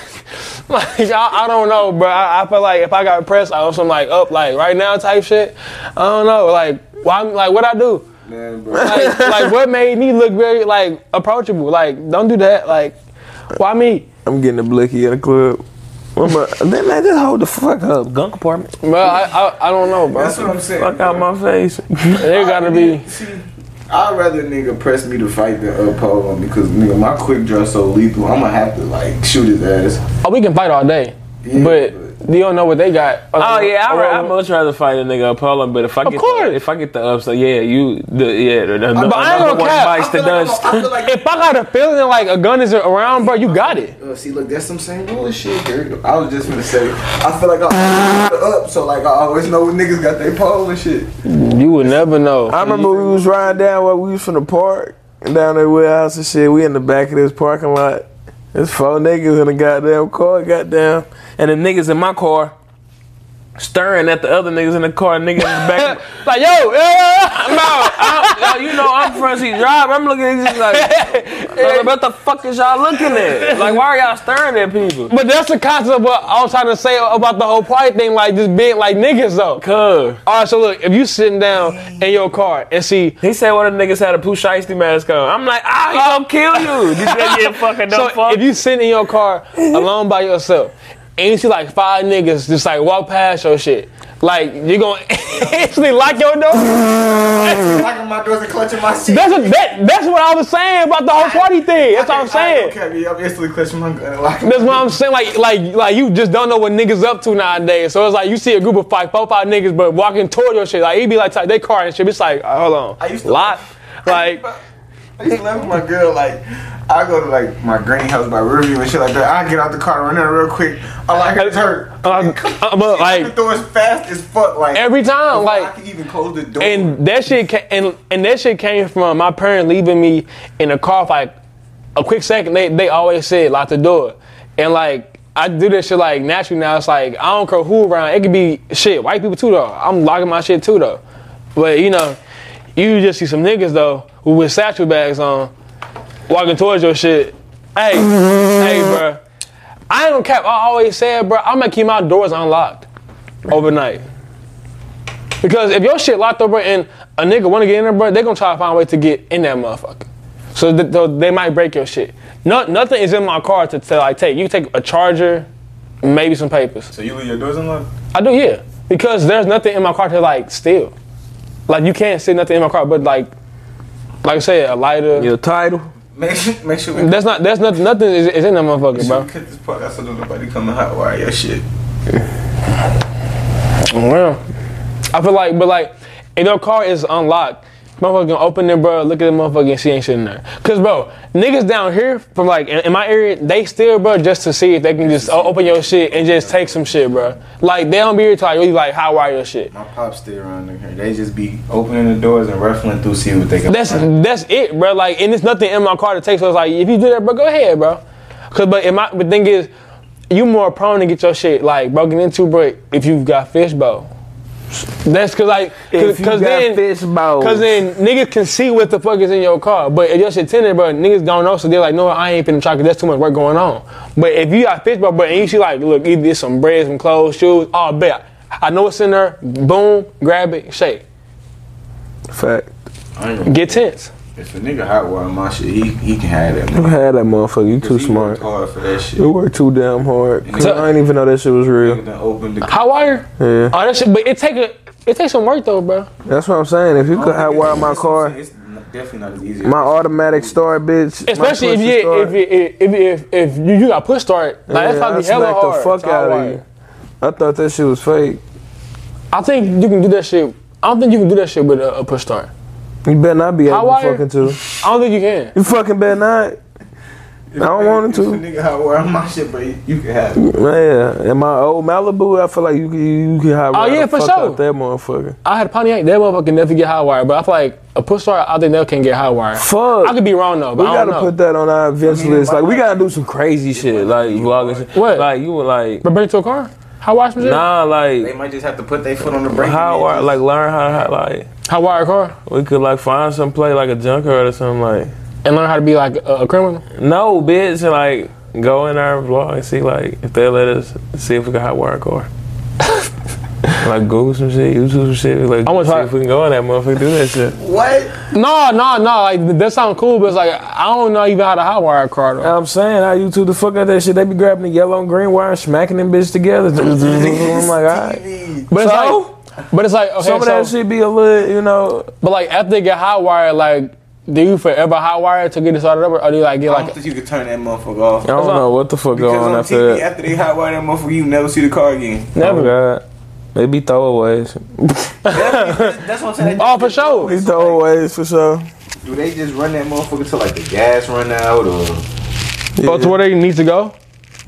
Like, I, I don't know, bro. I, I feel like if I got pressed on some like up, like right now type shit, I don't know. Like, why? Like, what I do? Man, bro. Like, like what made me look very like approachable? Like, don't do that. Like, why me? I'm getting a blicky in the club. What Then man, just hold the fuck up. Gun apartment. Bro, I, I, I don't know, bro. That's what I'm saying. Fuck out my face. There gotta be. I'd rather nigga press me to fight than uphold him because nigga, my quick draw so lethal. I'm gonna have to like shoot his ass. Oh, we can fight all day, Yeah, but you don't know what they got. Oh yeah, I Or- I much rather fight a nigga Apollo, but if I get the, if I get the ups, yeah, you the yeah the, the, But I ain't number gonna one cap. I the feel like dust. I'm- I feel like If I got a feeling like a gun is around, bro, you got it. Uh, see, look, that's some St. Louis shit. Here. I was just gonna say, I feel like I'm up, so like I always know when niggas got their pole and shit. You would never know. I remember we was riding down where we was from the park and down there warehouse and shit. We in the back of this parking lot. There's four niggas in the goddamn car, goddamn, and the niggas in my car stirring at the other niggas in the car. Nigga in the back. like yo, yo, yo, yo. no, I'm, you know I'm front seat driver. I'm looking at these like, like, what the fuck is y'all looking at? Like, why are y'all staring at people? But that's the concept of what I was trying to say about the whole party thing, like just being like niggas though. Cuz. All right, so look, if you sitting down in your car and see, He said one of the niggas had a Pooh Shiesty mask on. I'm like, ah, he gonna kill you. You better get fucking so fuck. if you sitting in your car alone by yourself and you see like five niggas just like walk past your shit, like you're gonna instantly lock your door. Locking my doors and clutching my shit. That's what that, that's what I was saying about the whole party thing. That's what I'm saying. Okay, I'm instantly clutching my gun and locking That's what I'm saying. Like, like, like you just don't know what niggas up to nowadays. So it's like you see a group of five, four, five niggas, but walking toward your shit. Like it be like they car and shit. It's like, hold on, I used to- lot. Like, I used to laugh with my girl, like, I go to like my granny house by Riverview and shit like that. I get out the car, run there real quick. I like it's hurt. uh, uh, but the like door is fast as fuck. Like every time, before I like. can even close the door. And that shit ca- and and that shit came from my parents leaving me in the car for like a quick second. They they always said lock the door, and like I do this shit like naturally now. It's like I don't care who around. It could be shit white people too though. I'm locking my shit too though. But you know, you just see some niggas though who with satchel bags on, walking towards your shit. Hey, hey, bro. I ain't gonna cap. I always said, bro, I'm gonna keep my doors unlocked overnight. Because if your shit locked up, bro, and a nigga wanna get in there, bro, they gonna try to find a way to get in that motherfucker. So th- th- they might break your shit. No, nothing is in my car to, to like take. You take a charger, maybe some papers. so you leave your doors unlocked? I do, yeah. Because there's nothing in my car to like steal. Like you can't see nothing in my car, but like, like I said, a lighter. Your title. Make sure, make sure we That's not. That's nothing. Nothing is, is in that motherfucker, bro. cut this part out so nobody come and hot wire your shit. Well, I feel like, but like, if your car is unlocked, motherfucker gonna open it, bro. Look at the motherfucker and see ain't shit in there. Cause, bro, niggas down here from like in, in my area, they still bro, just to see if they can just open your shit and just take some shit, bro. Like they don't be here to like really like how wire your shit. My pops stay around in here. They just be opening the doors and ruffling through, see what they can. That's find. that's it, bro. Like, and there's nothing in my car to take. So it's like, if you do that, bro, go ahead, bro. Cause, but in my, the thing is, you more prone to get your shit like broken into, bro, if you've got fishbowl. That's cause like, cause, If you cause got then, fish balls. cause then niggas can see what the fuck is in your car. But if your shit tinted, bro, niggas don't know, so they're like, no, I ain't finna try, cause there's too much work going on. But if you got fishbowl, bro, and you see like, look, either it's some bread, some clothes, shoes, oh, bet. I know what's in there. Boom, grab it, shake. Fact. I ain't gonna- Get tense. If a nigga hot wire my shit, he he can have that. You had that motherfucker. You too He smart. worked hard for that shit. You worked too damn hard. 'Cause So- I didn't even know that shit was real. Nigga done opened the Hot wire? Yeah. Oh, that shit, but it take a It takes some work though, bro. That's what I'm saying. If you could hot wire my car, It's definitely not as easy. my automatic start, bitch. my Especially if push you start, if if if, if, if you, you got push start, like that's yeah, probably I hella smacked hard. the fuck to out hotwire. of you. I thought that shit was fake. I think you can do that shit. I don't think you can do that shit with a, a push start. You better not be able Hotwire? to fucking to. I don't think you can. You fucking better not. I don't want it If a to. nigga hot wire my shit, but you, you can have it. Man, in my old Malibu, I feel like you could you could hot Oh, yeah, for fuck sure. that motherfucker. I had a Pontiac. That motherfucker can definitely get hot wire, but I feel like a push start. I think they can get hot wire. Fuck. I could be wrong though, but we I gotta don't know. put that on our events mean, list. Like we gotta do some crazy shit, like vlogging. shit. What? Like you were like, but bring it to a car. How wire some shit. nah, like They might just have to put their foot on the brake. how wire, like learn how to how, like Hot wire a car we could like find some play like a junkyard or something like. and learn how to be like a, a criminal. No, bitch, and like go in our vlog and see like if they let us see if we can hot wire a car. like Google some shit, YouTube some shit, like I wanna see try- if we can go in that motherfucker do that shit. what? No, no, no. Like that sounds cool, but it's like I don't know even how to hot wire a car though. I'm saying how YouTube the fuck out that shit. They be grabbing the yellow and green wire and smacking them bitch together. I'm like, alright. TV. But it's So? like, but it's like okay, Some of so, that shit be a little, you know. but like after they get hot wire, like do you forever hot wire to get it started up, or do you like get I don't like think you could turn that motherfucker off. I don't know what the fuck Because going on on after TV, that. after they hot wire that motherfucker, you never see the car again. Oh, never? Oh God. They be throwaways. That's what I'm saying. Oh, for sure. Be throwaways for sure. Do they just run that motherfucker till like the gas run out or? Oh, to where they need to go?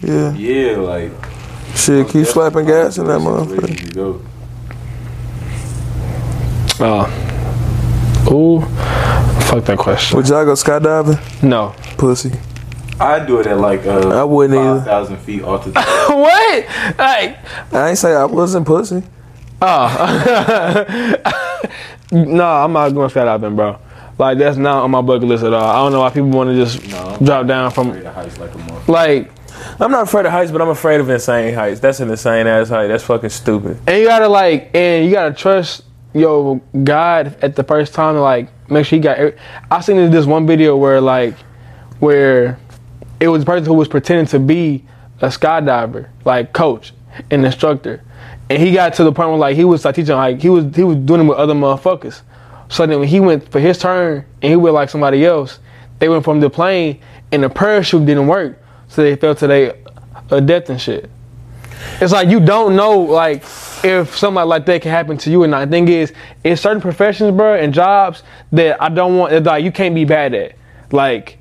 Yeah. Yeah, like. Shit, oh, keep slapping gas in that motherfucker. You go. Oh, ooh, fuck that question. Would y'all go skydiving? No. Pussy. I do it at like uh, I wouldn't either. five thousand feet altitude. what? Like, I ain't say I wasn't pussy. oh. no, I'm not going skydiving, bro. Like that's not on my bucket list at all. I don't know why people want to just No. drop down from heights like like. I'm not afraid of heights, but I'm afraid of insane heights. That's an insane ass height. That's fucking stupid. And you gotta like, and you gotta trust your God at the first time like make sure he got. I seen this one video where like, where it was a person who was pretending to be a skydiver, like coach and instructor, and he got to the point where like he was like teaching like he was he was doing it with other motherfuckers. So then when he went for his turn and he went like somebody else, they went from the plane and the parachute didn't work, so they fell to their uh, death and shit. It's like you don't know like if something like that can happen to you or not. The thing is, in certain professions, bro, and jobs that I don't want, that, like you can't be bad at, like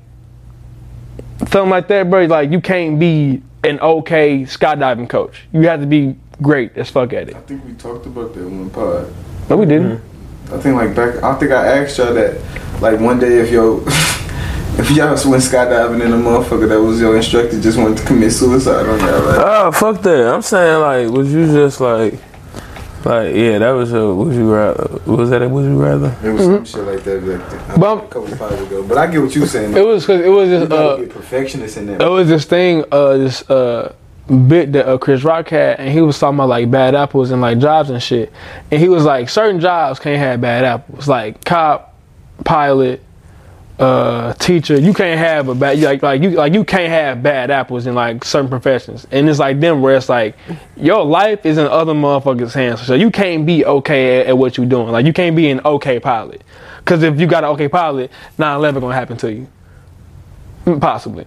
something like that, bro. Like you can't be an okay skydiving coach. You have to be great as fuck at it. I think we talked about that one pod. No, we didn't. Mm-hmm. I think like back. I think I asked y'all that like one day if yo if y'all went skydiving and a motherfucker that was your instructor just wanted to commit suicide on y'all. Like, Oh fuck that! I'm saying like, was you just like, like yeah, that was a would you rather? Was that a would you rather? it was some shit like that back then. Mm-hmm. But- a couple pods ago. But I get what you are saying. It was cause it was just gotta uh, perfectionist in there. it was this thing, uh, this uh, bit that uh, Chris Rock had, and he was talking about like bad apples and like jobs and shit. And he was like, certain jobs can't have bad apples, like cop, pilot, uh, teacher. You can't have a bad like like you like you can't have bad apples in like certain professions. And it's like them where it's like your life is in other motherfuckers' hands, so you can't be okay at, at what you're doing. Like you can't be an okay pilot, because if you got an okay pilot, 9/11 gonna happen to you, possibly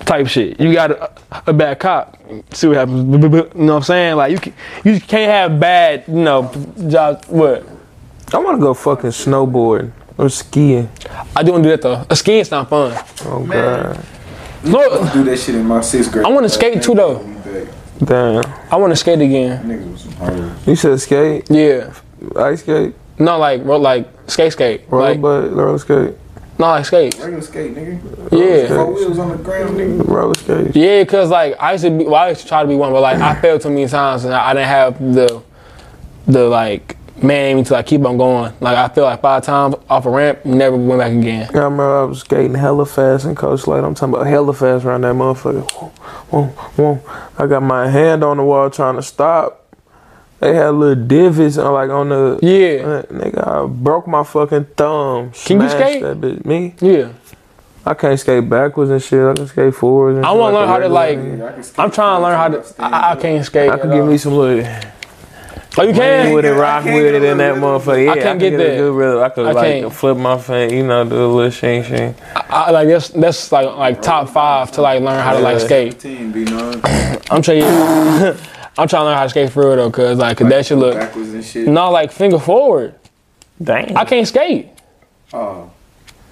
type shit. You got a, a bad cop, see what happens. You know what I'm saying? Like you can, you can't have bad, you know, jobs. What? I want to go fucking snowboard or skiing. I do want to do that though. A skiing's not fun. Oh god, No, do that shit in my sixth grade. I wanna skate too, though. damn! I want to skate again. Niggas was some hard. You said skate, Yeah. ice skate, No, like ro- like skate skate. roller, Like but roller skate, no, like skate. Regular skate, nigga. Yeah. Four wheels on the ground, nigga. roller skate. Yeah, cause like I used to be, well, I used to try to be one, but like I failed too many times, and I, I didn't have the, the like man to I keep on going. Like I feel like five times off a ramp, never went back again. Yeah, I remember I was skating hella fast and Coach Light. I'm talking about hella fast around that motherfucker. Whoa, whoa, whoa. I got my hand on the wall trying to stop. They had little divots on like on the Yeah, Uh, nigga, I broke my fucking thumb. Can you skate? That bitch. Me? yeah. I can't skate backwards and shit. I can skate forwards. And I shit want to like learn how to like. nigga. I can skate I'm trying to learn how to. I, I can't skate. I could give all. me some little. Oh, you can? with it, I rock can't with it in that motherfucker. Yeah, I can't can get a that. good rhythm. I could I like can't. flip my fan, you know, do a little shing shing. I, like that's that's like like top five to like learn how to like skate. Team be known I'm trying. I'm trying to learn how to skate for real though, cause like that should look. backwards and shit. No, like finger forward. Dang. I can't skate, Oh,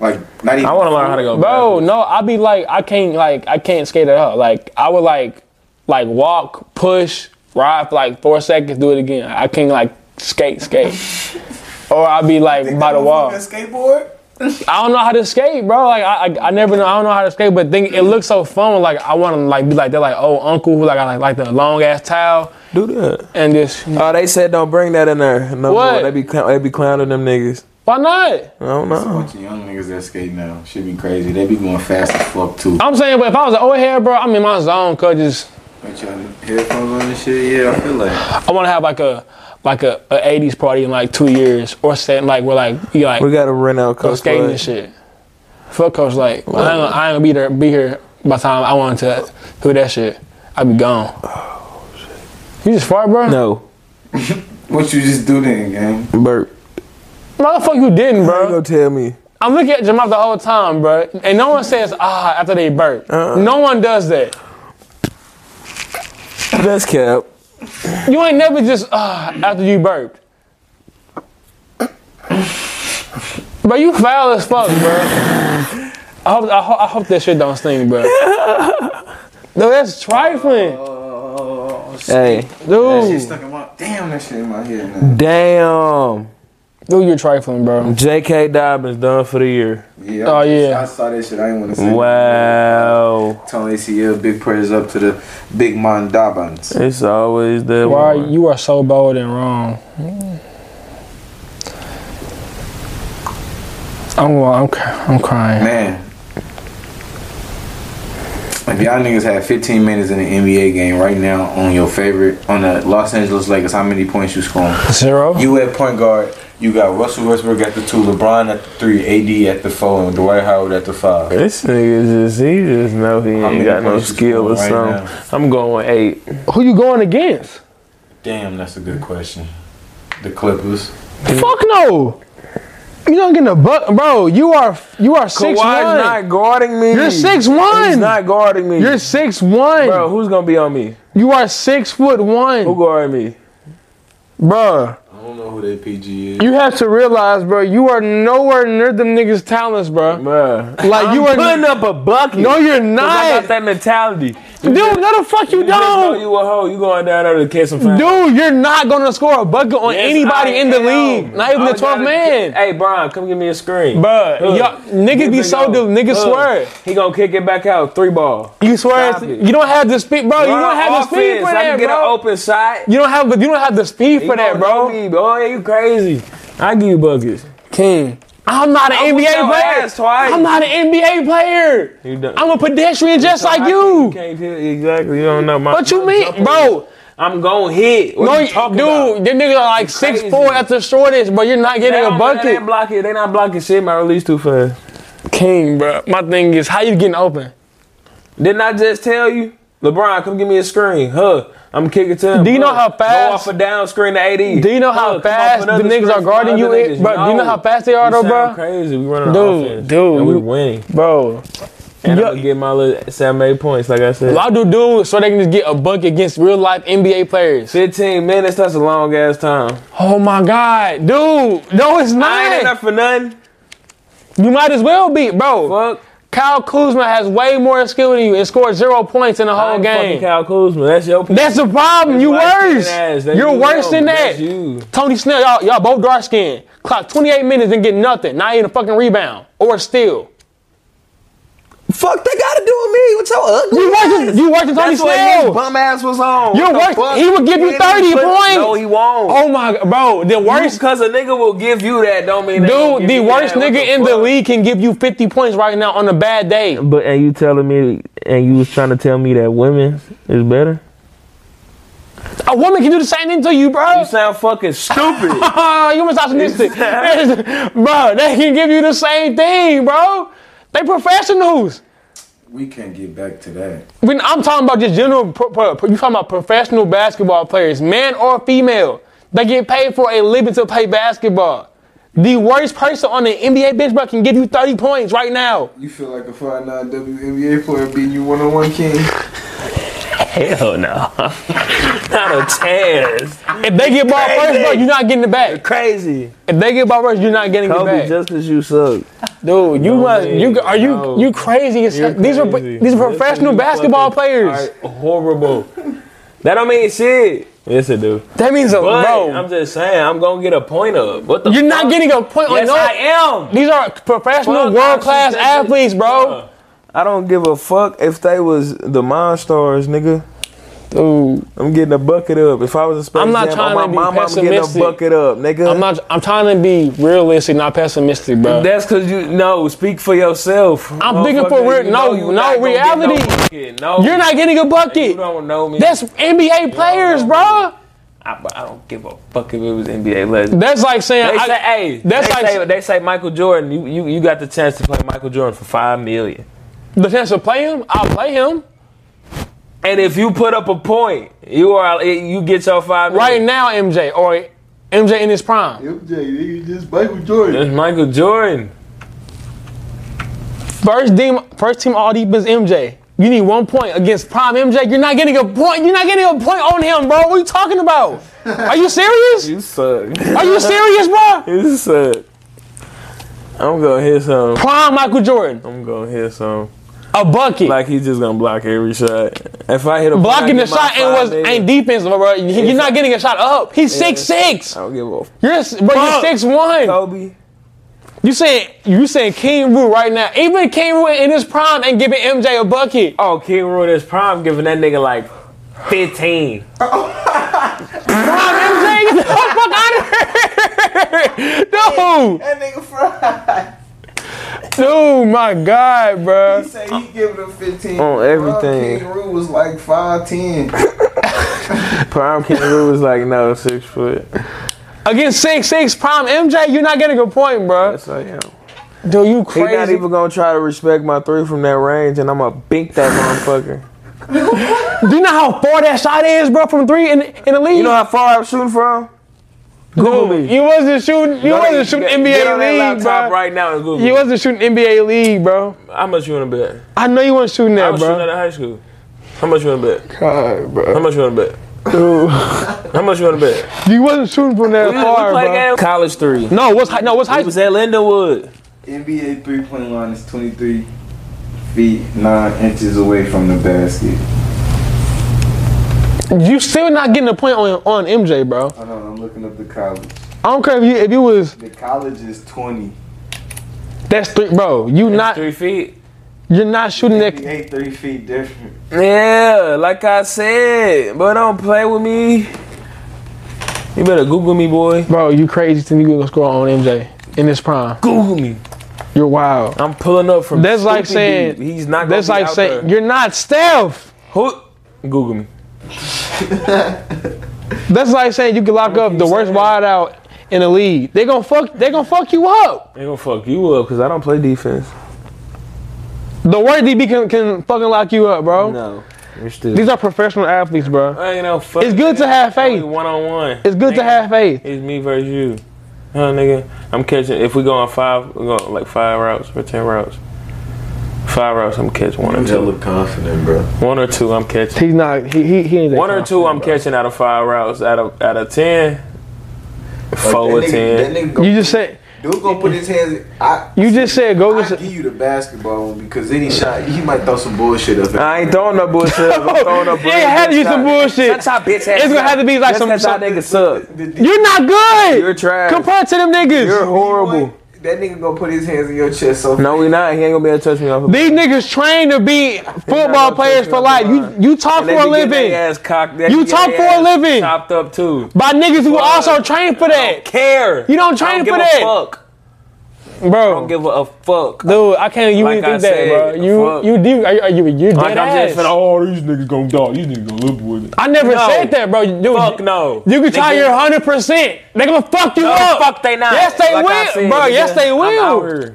like not even. I want to learn how to go. bro. No, I be like I can't like I can't skate at all. Like I would like like walk, push, ride for like four seconds, do it again. I can't like skate, skate. Or I'll be like by the wall. Skateboard. I don't know how to skate, bro. Like I, I, I never know. I don't know how to skate, but think it looks so fun. Like I want to like be like they're like old uncle who like I like like the long ass towel Do that. and this. Oh, they said don't bring that in there. No What? more. They be clown- they be clowning them niggas. Why not? I don't There's a know. bunch of young niggas that skate now. Should be crazy. They be going fast as fuck too. I'm saying, but if I was an old head, bro, I'm in my zone. Cause just Put your headphones on and shit. Yeah, I feel like. I want to have like a like a, a 80s party in like two years or something like where like you like We gotta rent out go Coach skating Floyd. and shit. Fuck Coach Lake. I ain't, gonna, I ain't gonna be there, be here by the time I want to do that shit. I'd be gone. You just fart, bro? No, What you just do then, gang? Bert. Motherfucker, you didn't, You bro. go tell me. I'm looking at Jamal the whole time, bro, and no one says ah after they burp. Uh-uh. No one does that. That's cap. You ain't never just ah after you burped. But you foul as fuck, bro. I hope, I, hope, I hope that shit don't sting, bro. No, that's trifling, Oh, Hey, That shit dude. stuck in my. Damn, that shit in my head now. damn. Dude, you're trifling, bro. J.K. Dobbins done for the year. Yeah. Oh, yeah. I saw that shit. I ain't want to say. Wow. Tony ACL, big prayers up to the big man Dobbins. It's always the Why one. you are so bold and wrong? I'm I'm I'm crying. Man. If y'all niggas had 15 minutes in an NBA game right now on your favorite, on the Los Angeles Lakers, how many points you scoring? Zero. You at point guard, you got Russell Westbrook at the two, LeBron at the three, AD at the four, and Dwight Howard at the five. This nigga just he just know he How ain't many got no points you skill or scoring right something. I'm going with eight. Who you going against? Damn, that's a good question. The Clippers. Fuck no. You don't get a buck, bro. You are you are six Kawhi's one. not guarding me. You're 6'1". He's not guarding me. You're six one. Bro, who's gonna be on me? You are six foot one. Who one, guarding me? Bro. I don't know who that PG is. You have to realize, bro. You are nowhere near them niggas' talents, bro. Bruh. Like I'm you are. putting up a bucket. no, you're 'Cause I got that mentality. Dude. No, the fuck you You don't. you a hoe. You going down there to catch some fouls. Dude, you're not gonna score a bucket on Yes, anybody I in the am. league. Not even I the 12th man. Hey, Brian, come give me a screen. Bruh, Look. niggas be so dude. Niggas Look. swear. He gonna kick it back out. Three ball. You swear. You don't have the speed, bro. You don't have the speed for I that, can get an open shot. You don't have, but you don't have the speed He for that, gonna bro. Me, boy, you crazy. I give you buckets. King. I'm not an I NBA player. I'm not an NBA player. You. I'm a pedestrian just like I you. can't tell exactly. You don't know my. What you mean, bro? I'm going to hit. What No, you talking dude, about? them niggas are like six crazy. four at the shortest, but you're not They getting a don't- They bucket. ain't blocking. They not blocking shit. My release too fast. King, bro. My thing is, how you getting open? Didn't I just tell you? LeBron, come give me a screen. Huh? I'm kicking to him. Do you know how fast- Go off a down screen to AD. Do you know how fast the niggas are guarding you? niggas. Bro, do you know how fast they are, though, bro? crazy. We running Dude, offense. dude, And we winning. Bro, And Yo- I'm gonna get my little seven, eight points, like I said. I do do so they can just get a bucket against real life NBA players. 15 minutes, that's a long ass time. Oh my god, dude! No, it's not. I ain't there for nothing. You might as well be, bro. Fuck. Kyle Kuzma has way more skill than you and scored zero points in the whole game. Kyle Kuzma. That's your That's the problem. you worse. You're you, worse than That's that. Tony Snell, y'all, y'all both dark skinned. Clock 28 minutes and get nothing. Not even a fucking rebound or steal. Fuck, they gotta do with me. What's so ugly? You worse than, you worse than Tony That's what his Snell. bum ass was on. You're What the worse. fuck? He would give you 30 put- points. No, he won't. Oh my god, bro. The worst Because a nigga will give you that, don't mean dude, give the you worst that. What nigga in the league can give you 50 points right now on a bad day. But and you telling me, and you was trying to tell me that women is better? A woman can do the same thing to you, bro. You sound fucking stupid. You misogynistic. bro, they can give you the same thing, bro. They professionals. We can't get back to that. When I'm talking about just general, pro, pro, you talking about professional basketball players, man or female. They get paid for a living to play basketball. The worst person on the NBA bench, bro, can give you 30 points right now. You feel like a 5'9 WNBA player beating you one on one, King? Hell no. Not a chance. If they get ball first, bro, you're not getting it back. Crazy. If they get ball first, you're not getting it Kobe, back. just because you suck. Dude, you must. You are you No. you crazy? as You're heck. These are these are professional you basketball players. horrible. That don't mean shit. Yes, it do. That means a But bro. I'm just saying, I'm gonna get a point up. What the? You're not getting a point on Yes, no. I am. These are professional world class I shoot that athletes, bitch. bro. I don't give a fuck if they was the Monstars, nigga. Dude, I'm getting a bucket up. If I was a Space I'm not Jam, trying my to be mama, I'm getting a pessimistic. bucket up, nigga. I'm not. I'm trying to be realistic, not pessimistic, bro. That's because you no speak for yourself. I'm thinking for real- you no, you no, not gonna get reality. No bucket. no, You're not getting a bucket. You don't know me. That's NBA players, bro. I, I don't give a fuck if it was NBA legend. That's like saying. They I- say, hey, that's they, like- say, they say Michael Jordan. You, you you got the chance to play Michael Jordan for five million. The chance to play him, I'll play him. And if you put up a point, you are you get your five Right now, MJ or MJ in his prime. MJ, nigga, just Michael Jordan. It's Michael Jordan. First team, first team all defense MJ. You need one point against prime MJ. You're not getting a point. You're not getting a point on him, bro. What are you talking about? Are you serious? you suck. Are you serious, bro? you suck. I'm gonna hit some. Prime Michael Jordan, I'm gonna hit some. A bucket. Like he's just gonna block every shot. If I hit a Blocking the I get my shot and was five nigga. ain't defense, bro. You- You're not getting a shot up. He's six six. I don't give a You're s- bro. You're six one. Kobe. You saying you saying King Rue right now? Even King Rue in his prime ain't giving MJ a bucket. Oh, King Rue is prime, giving that nigga like fifteen. Prime MJ, get the fuck out of here, dude. That nigga fried. Dude, my God, bro. He say he giving him 15. On everything. King Rue was like 5'10. Prime King Rue was like no six foot. Against six six prime MJ, you're not getting a point, bro. Yes, I am. Dude, you He crazy. not even gonna try to respect my three from that range, and I'm gonna bink that motherfucker. Do you know how far that shot is, bro, from three in, in the league? You know how far I'm shooting from? Google me. you wasn't shooting. You wasn't shooting Get- NBA get league, bro. right now and Google. You wasn't shooting NBA league, bro. How much you want to bet? I know you weren't shooting I that, was shooting bro. at high school. How much you want to bet? God, bro. How much you want to bet? How much you want to bet? You wasn't shooting from that We, we far, bro. game. College three. No, what's high? No, what's high? He was at Lindenwood. NBA three point line is 23 feet 9 inches away from the basket. You still not getting a point on on MJ, bro. Hold on, I'm looking up the college. I don't care if you if you was The college is 20. that's three, bro. You not Three feet. you're not shooting that. NBA three feet different. Yeah, like I said, but don't play with me. You better Google me, boy. Bro, you crazy to me gonna score on MJ in this prime. Google me. You're wild. I'm pulling up from. That's like saying dude. he's not. Gonna That's be like out saying there. you're not Steph. Who? Google me. That's like saying you can lock up the worst saying. wideout in the league. They gonna fuck. They gonna fuck you up. They gonna fuck you up because I don't play defense. The worst DB can, can fucking lock you up, bro. No, still. These are professional athletes, bro. I ain't no fuck. It's good to have faith. One on one. It's good to have faith. It's me versus you. Huh, nigga? I'm catching. If we go on five, we go like five routes or ten routes. Five routes, I'm catching one or I'm two. hella confident, bro. One or two, I'm catching. He's not. He he, he ain't One or two, I'm confident, catching out of five routes. Out of out of ten, four or that nigga, ten. Nigga go, You just said. dude gonna put his hands. I, You just said go I get. give you the basketball one because any shot he might throw some bullshit up. I ain't throwing no bullshit. I'm throwing up. It had to be some bullshit. Shut your bitch ass. It's gonna have to be like some. That's how niggas suck. you're not good. You're trash. compared to them niggas. You're horrible. That nigga gonna put his hands in your chest so No, we not. He ain't gonna be able to touch me off. These niggas trained to be football players for life. You you talk for a living ass cocked. They You talk for a living. Chopped up too. by niggas who also train for I don't that, care. You don't train for a that. Fuck. I bro. don't give a fuck. Dude, I can't. You Like I think that, said, bro? You you do? Are, you- are you you dead Like I'm ass? just finna, oh, these niggas gonna die. These niggas gonna live with it. I never No. said that, bro. Dude, Fuck no. You can try your hundred percent. They gonna fuck you No, up. fuck they not. Yes, they Like will, said, bro. Yes, they I'm will.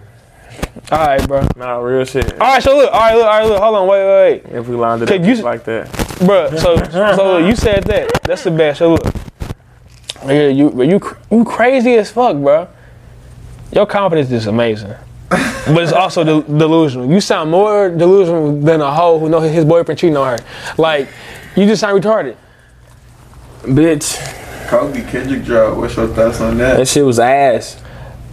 All right, bro. Nah, real shit. All right, so look. All right, look. All right, look. Hold on. Wait, wait, wait. If we lined it up you- like that. bro. So so look, you said that. That's the best. So look. Yeah, you, you, you crazy as fuck, bro. Your confidence is amazing, but it's also del- delusional. You sound more delusional than a hoe who know his boyfriend cheating on her. Like, you just sound retarded. Bitch, Kobe Kendrick drop. What's your thoughts on that? that shit was ass.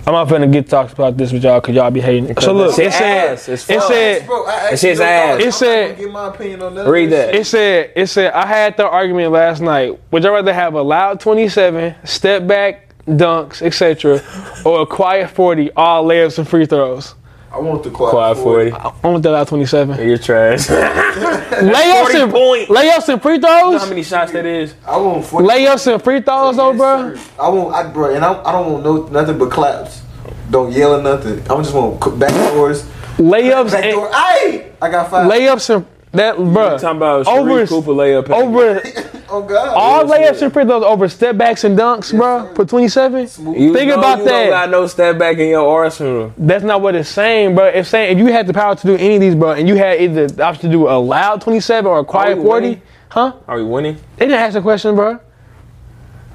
I'm not finna get talks about this with y'all because y'all be hating. So look, Shit it said, ass as it fuck. said, Bro, I That asked shit's you your ass. It said- get my opinion on that. Read that. It said, it said, I had the argument last night. Would y'all rather have a loud 27, step back, dunks, etc., or a quiet 40, all layups and free throws? I want the quiet, Quad 40. I want the loud 27. You're trash. Layups and, point. layups and free You know how many shots that is? I want 40. Layups and free throws, though, bro? sir. I want, I, bro, and I, I don't want no nothing but claps. Don't yell or nothing. I just want c- back doors. Layups Back door. and Aye! I got five. layups and that, bro. talking about over, Cooper layup. over oh God. all Yeah, layups and free throws over step backs and dunks, bro. sir. For 27. You Think know about you that. Don't got no step back in your arsenal. That's not what it's saying, bro. It's saying if you had the power to do any of these, bro, and you had either the option to do a loud 27 or a quiet we 40, winning? huh? Are we winning? They didn't ask the question, bro.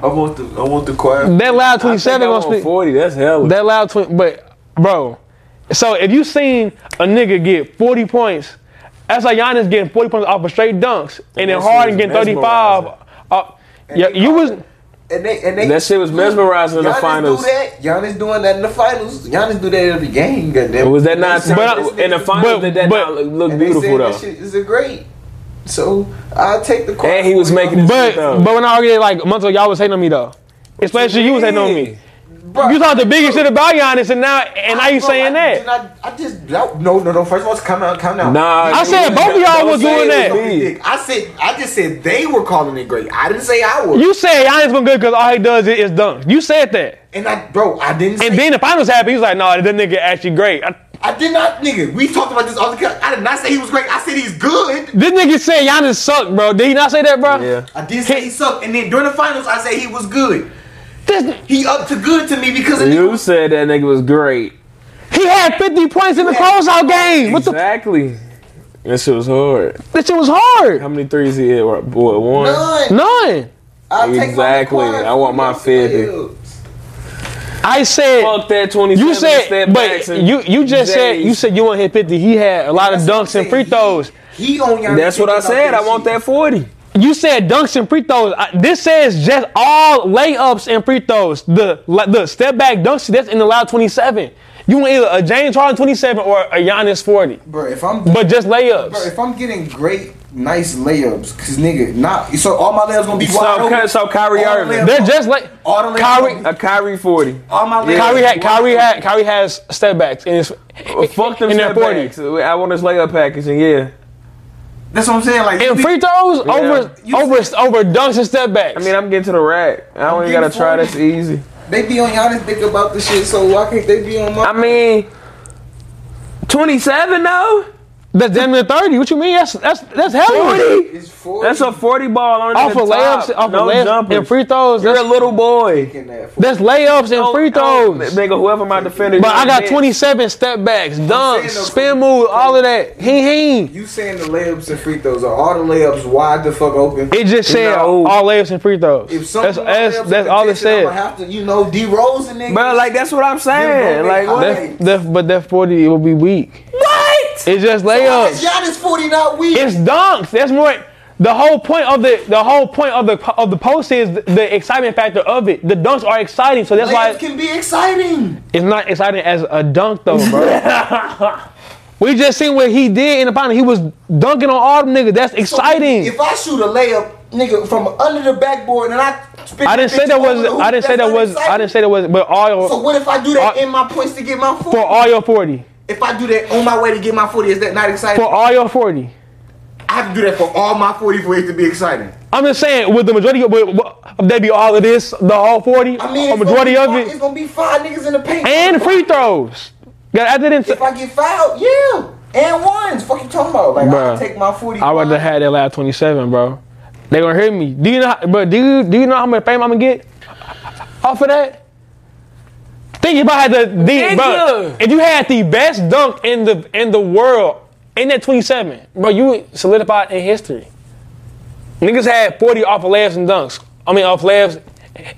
I want the, I want the quiet. That loud 27 I gonna want speak. 40. That's hella. That loud 20, but bro. So if you seen a nigga get 40 points, that's like Giannis getting 40 points off of straight dunks, and then Harden getting 35. Uh, yeah, they you was. And they, and they, That shit was mesmerizing in the Giannis finals. Do that. Giannis doing that in the finals. Giannis do that every game. Goddamn. was that not But I- in the finals? but- did that but- not look, look beautiful said though? That shit is a great. So I'll take the. And he was making But but when I argued like a month ago, y'all was hating on me though. Especially you was hating on me. Bro, You thought the biggest shit about Giannis, and now and now you saying I, that. did not- I just no no no. First of all, come out, come out. Nah, I said both of y'all was doing that. I said I just said they were calling it great. I didn't say I was. You said Giannis been good because all he does is, is dunk. You said that. and I, bro, I didn't. Say, And then the finals happened. He was like, "No, that nigga actually great." I, I did not, nigga. We talked about this all the time. I did not say he was great. I said he's good. this nigga said Giannis sucked, bro. Did he not say that, bro? Yeah. I did say he sucked, and then during the finals, I said he was good. This, He up to good to me because of You said that nigga was great. he had 50 points in the closeout game. What the? Exactly. That shit was hard. This shit was hard. How many threes he hit? Boy, one? none. None. I'll Exactly. quiet I want my 50. I said. Fuck that 27 You said, backs but you you just said you said you want to hit 50. He had a lot of That's what I'm dunks and free He- throws. He on Giannis That's what I said. I want that 40. You said dunks and free throws. I- This says just all layups and free throws. The the step back dunks that's in the loud 27. You want either a James Harden 27 or a Giannis 40, Bro, if I'm but just bro, layups. if I'm getting great, nice layups, cause nigga, not so all my layups gonna be wide So, open. so Kyrie All the Irving. layups- They're just like all the layups Kyrie. A Kyrie 40. all my layups. Kyrie had Kyrie open. had Kyrie has step backs in his Fuck them in their step 40. backs. I want this layup package, and yeah. That's what I'm saying. Like And you free be- throws over You over over dunks and step backs. I mean, I'm getting to the rack. I don't even gotta try. 40. That's easy. they be on Giannis dick about the shit, so why can't they be on my? I mean, 27 though. That's damn near 30. What you mean? That's that's that's hella. 40. it's 40. That's a 40 ball on Off the of top. off no of layups jumpers. and free throws. You're That's, a little boy. that's layups and free throws. Nigga, whoever my defender. But I got 27 step backs, dunks, spin from- moves, all of that. He he. You saying the layups and free throws are all the layups wide the fuck open? It just said No. all layups and free throws. If some That's that's, that's all it contention, I'ma said. have to, you know, D Rose and niggas. But like that's what I'm saying. Like what? That, that, but that 40 it will be weak. It's just layups. Giannis 40 not weak? It's dunks. That's more. The whole point of the the whole point of the of the post is the, the excitement factor of it. The dunks are exciting, so that's Layups why can be exciting. it's not exciting as a dunk though, bro. we just seen what he did in the final. He was dunking on all them niggas. That's So exciting. If I shoot a layup, nigga, from under the backboard and I I didn't say that was. I didn't say that was. I didn't say that was. But all your So what if I do that Uh, in my points to get my 40? for all your 40. If I do that on my way to get my 40, is that not exciting? For all your 40. I have to do that for all my 40 for it to be exciting. I'm just saying, with the majority of with, with, they be all of this, the whole 40, I mean, a majority of be it, five, It's gonna be five niggas in the paint. and free throws. Got after then, If I get fouled, yeah. And ones. Fuck you talking about? Like I Bruh. take my 40. I would have had that last 27, bro. They gonna hear me. Do you know, bro? Do you do you know how much fame I'm gonna get off of that? Think if I had the, the bro, if you had the best dunk in the in the world in that 27, bro, you solidified in history. Niggas had 40 off of layups and dunks. I mean, off layups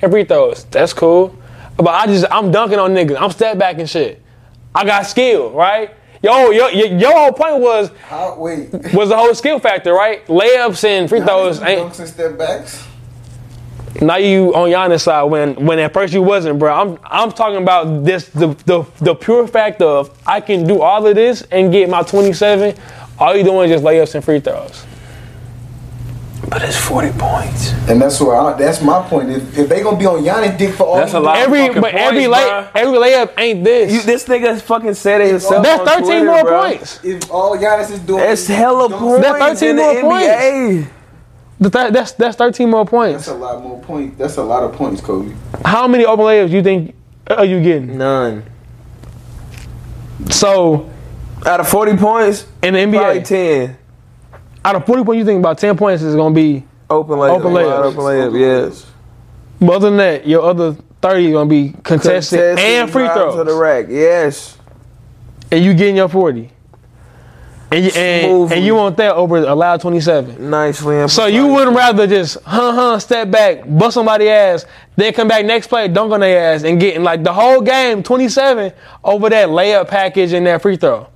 and free throws. That's cool. But I just I'm dunking on niggas. I'm step back and shit. I got skill, right? Yo, yo, yo, your whole point was How, wait. was the whole skill factor, right? Layups and free throws ain't. Dunks and step backs. Now you on Giannis side when when at first you wasn't, bro. I'm I'm talking about this the the, the pure fact of I can do all of this and get my 27. All you doing is just layups and free throws. But it's 40 points. And that's where I, that's my point. If, if they gonna be on Giannis dick for all That's a lot. Every fucking but every lay, bruh. every layup ain't this. You, this nigga fucking said it himself. That's 13 Twitter, more bro. points. If all Giannis is doing, It's hella dunks, points. That's 13 in the more points. NBA. The th- that's that's 13 more points. That's a lot more points. That's a lot of points, Kobe. How many open layups do you think are you getting? None. So Out of 40 points, in the NBA, 10. out of 40 points, you think about 10 points is gonna be. Open layup. Open layups. Open layup, yes. But other than that, your other 30 is gonna be contested, Contested and free drive throws. To the rack, yes. and you getting your 40. And you, and, and you want that over allowed 27. Nicely So you wouldn't rather just huh huh step back, bust somebody ass, then come back next play, dunk on their ass, and getting like the whole game 27 over that layup package and that free throw.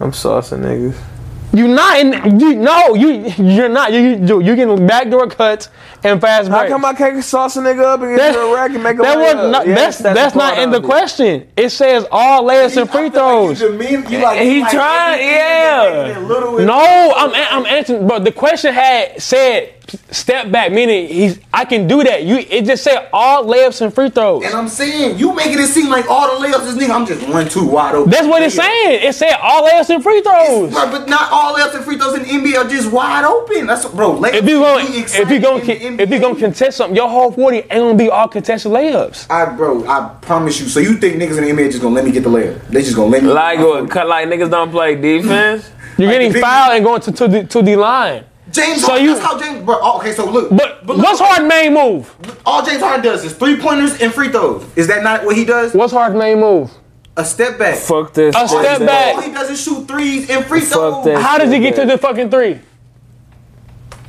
I'm saucing niggas. You not in you no you you're not you you you getting backdoor cuts and fast breaks. How come I can't sauce a nigga up and get to the rack and make a that was not, Yes, that's that's, a not in the it. question. It says all layups and free throws. Demean, you like, He like tried, yeah. that makes it little and- No, I'm I'm answering, but the question had said step back, meaning he's I can do that. You it just said all layups and free throws. And I'm saying, you making it seem like all the layups this nigga, I'm just one, two wide open. That's what it's saying. It said all layups and free throws. Right, but not all layups and free throws in the NBA are just wide open. That's bro. Layups If you be going if you exciting going in the if you NBA. gonna contest something, your whole forty ain't gonna be all contested layups. I bro, I promise you. So you think niggas in the NBA just gonna let me get the layup? They just gonna let me Like what? Cut like niggas don't play defense. You're Like getting fouled and going to to the, to the line. James So Harden, you- that's how James. Bro, oh, okay, so look. But, look, what's Harden main move? All James Harden does is three pointers and free throws. Is that not what he does? What's Harden main move? A step back. Fuck this. A fuck step that. back. All he does is shoot threes and free Fuck throws. that. How does he get to the fucking three?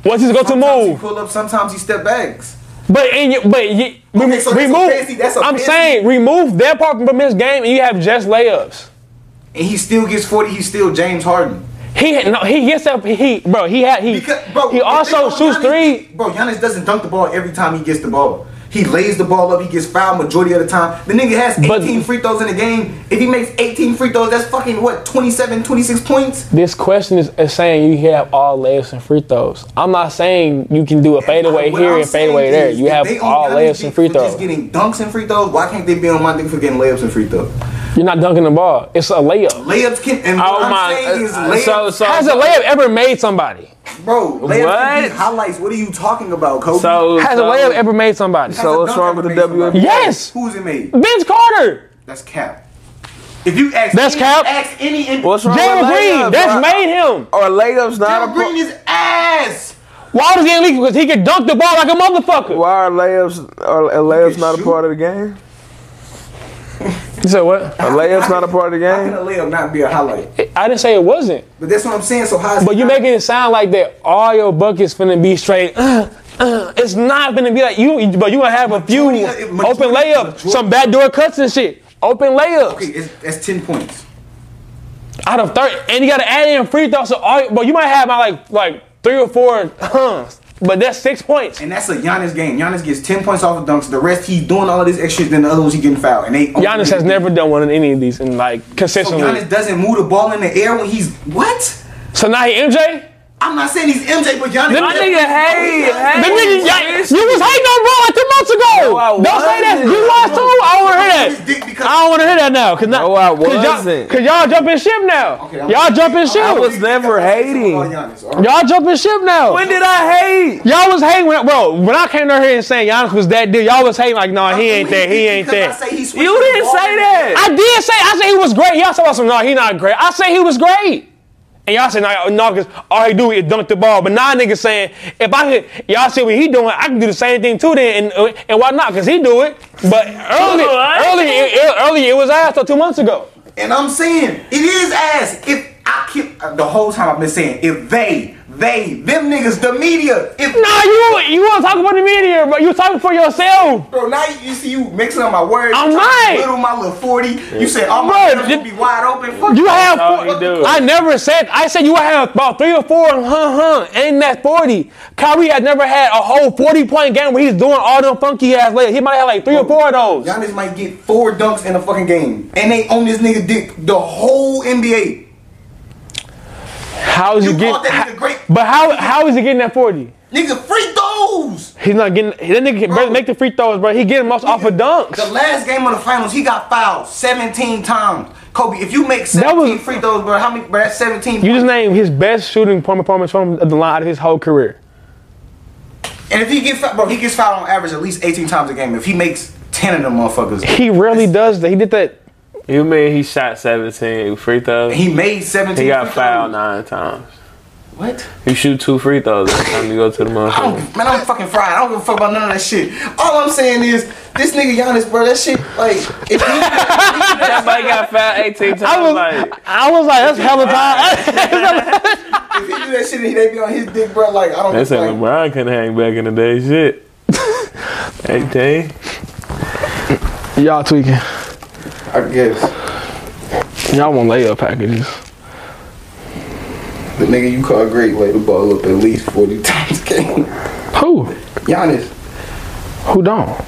What's his go to Sometimes he move? pull up, sometimes he step backs. But in your, but you, Okay, so that's a remove. fancy- that's a I'm fancy- saying remove that part from his game, and you have just layups. And he still gets 40, he's still James Harden. He had- no, he gets up. He bro, he had he. Because, bro, he also shoots don't, three. Bro, Giannis doesn't dunk the ball every time he gets the ball. He lays the ball up. He gets fouled majority of the time. The nigga has 18 But- free throws in a game. If he makes 18 free throws, that's fucking what 27, 26 points. This question is, is saying you have all layups and free throws. I'm not saying you can do a fadeaway here I'm and fadeaway there. You have all layups and free throws. Just getting dunks and free throws. Why can't they be on my dick for getting layups and free throws? You're not dunking the ball. It's a layup. Layups can. And what Oh I'm my. saying is uh, layups. so so. Has a layup ever made somebody? bro, layups can be What? highlights. What are you talking about, Kobe? So Has a layup ever made somebody? So a what's dunk wrong with the made? WNBA? Yes. Who's it made? Vince Carter. That's cap. If you ask, That's any, cap. Ask any. What's wrong Jalen with Green. layups, That's bro? made him. Or layups not Jalen a Green is ass. Why was he in the league? Because he could dunk the ball like a motherfucker. Why are layups are, are layups can not a part of the game? You said what? Are layups not a part of the game. How can a layup not be a highlight? I didn't say it wasn't. But that's what I'm saying. So how? is But you not- making it sound like that all your buckets finna be straight. Uh, uh, it's not gonna be like you, but you gonna have a few Majority of- majority- open layup, majority- some backdoor cuts and shit. Open layups Okay, it's, that's ten points. out of thirty, and you gotta add in free throws. So all, but you might have about like like three or four huns, but that's six points. And that's a Giannis game. Giannis gets 10 points off of dunks. The rest, he's doing all of this extra, then the other ones he getting fouled. And they Giannis has never done one in any of these, and like consistently. So. Giannis doesn't move the ball in the air when he's what? So now he MJ. I'm not saying he's MJ, but Giannis. My nigga, hey, The hey. nigga, y- you was hating on bro like two months ago. No, don't say that. You lost too. I don't want to hear that. I don't want to hear that now. Cause now, No, I cause y'all, wasn't. cause y'all jumping ship now. Okay, I'm- y'all jumping ship. I was never hating. Giannis, all right? y'all jumping ship now. When did I hate? y'all was hating, when, bro. When I came down here and saying Giannis was that dude, y'all was hating like, no, he ain't that. He ain't that. I say he switched You didn't say that. I did say, I said he was great. Y'all said about some, no, he not great. I said he was great. And y'all said, no, no, because all he do is dunk the ball. But now niggas saying, if I could, y'all see what he doing, I can do the same thing too then. And, uh, and why not? Because he do it. But early, What? early, it, early, it was ass two months ago. And I'm saying it is ass. If I keep the whole time I've been saying if they they, them niggas, the media. If Nah, you you want to talk about the media, but you talking for yourself. Bro, now you, you see you mixing up my words. I'm you not. Little my little forty. You said all Bro, my girls you- will be wide open. Fuck You have. all four- he do. I never said. I said you have about three or four. Huh, huh. Ain't that forty? Kyrie had never had a whole forty point game where he's doing all them funky ass layers. He might have like three or four of those. Giannis might get four dunks in a fucking game, and they own this nigga dick the whole NBA. How is You he getting? that nigga great. But how how is he getting that forty? Nigga, free throws. He's not getting. That nigga can Bro. make the free throws, bro. He getting most off of dunks. The last game of the finals, he got fouled 17 times. Kobe, if you make That 17 was- free throws, bro, how many? Bro, that's 17. You just named his best shooting performance from the line out of his whole career. and if he gets fouled, bro, he gets fouled on average at least 18 times a game. If he makes 10 of them motherfuckers, He rarely does that. He did that. You mean he shot 17 free throws? he made 17. He got free fouled throws. nine times. What? You shoot two free throws every time you go to the motherfucker. man, I'm fucking fried. I don't give a fuck about none of that shit. All I'm saying is, this nigga Giannis, bro, that shit, like, if he, Somebody got fouled 18 times. I was, like, I was like, that's hella time. if he do that shit and they be on his dick, bro, like, I don't they said like, LeBron couldn't hang back in the day. Shit. 18. Y'all tweaking. I guess. Y'all want layup packages. The nigga you call great way the ball up at least 40 times a game. Who? Giannis, Who don't?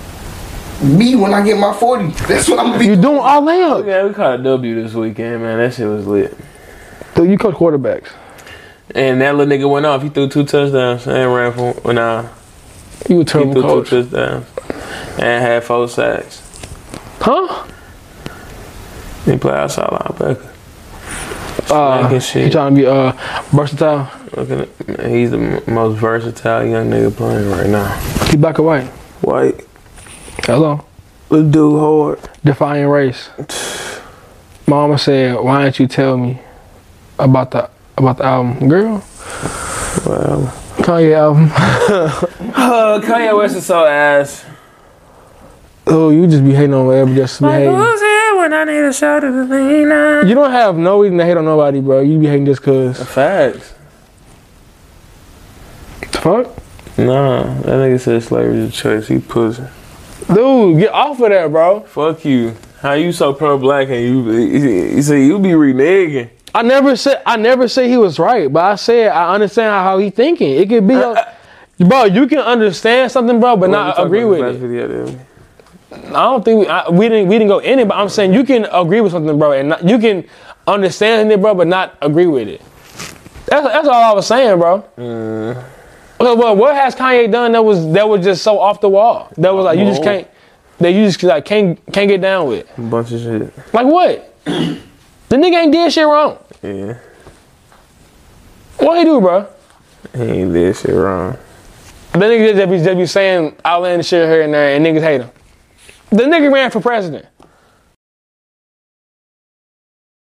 me when I get my 40. That's what I'm You be. You doing all layup? Yeah, we caught a W this weekend, man. That shit was lit. Dude, you coach quarterbacks. And that little nigga went off. He threw two touchdowns and ran for when uh, You a he terrible threw coach. two touchdowns and had four sacks. Huh? He played outside linebacker. Uh, he trying to be uh versatile. Look at it. He's the m- most versatile young nigga playing right now. He black or white? White. Hello. Let's do hard. Defying race. Mama said, "Why didn't you tell me about the about the album, girl? Well, Kanye album. uh, Kanye West is so ass. oh, you just be hating on whatever just be hating. Here when I need a shot of the thing? You don't have no reason to hate on nobody, bro. You be hating just cause. Facts. The fuck, Nah, that nigga said slavery is a choice. He pussy. dude, get off of that, bro. Fuck you. How you so pro black and you? You say you be reneging. I never said I never said he was right, but I said I understand how he thinking. It could be, uh, uh, bro. You can understand something, bro, but not agree with it. it. I don't think we, I, we didn't we didn't go in it, but I'm saying you can agree with something, bro, and not, you can understand it, bro, but not agree with it. That's that's all I was saying, bro. Mm. Well, well, what has Kanye done that was that was just so off the wall? That was like you just can't that you just like can't can't get down with. A bunch of shit. Like what? the nigga ain't did shit wrong. Yeah, What he do, bro? he ain't did shit wrong. The nigga just be, just be saying outlandish shit here and there, and niggas hate him. The nigga ran for president.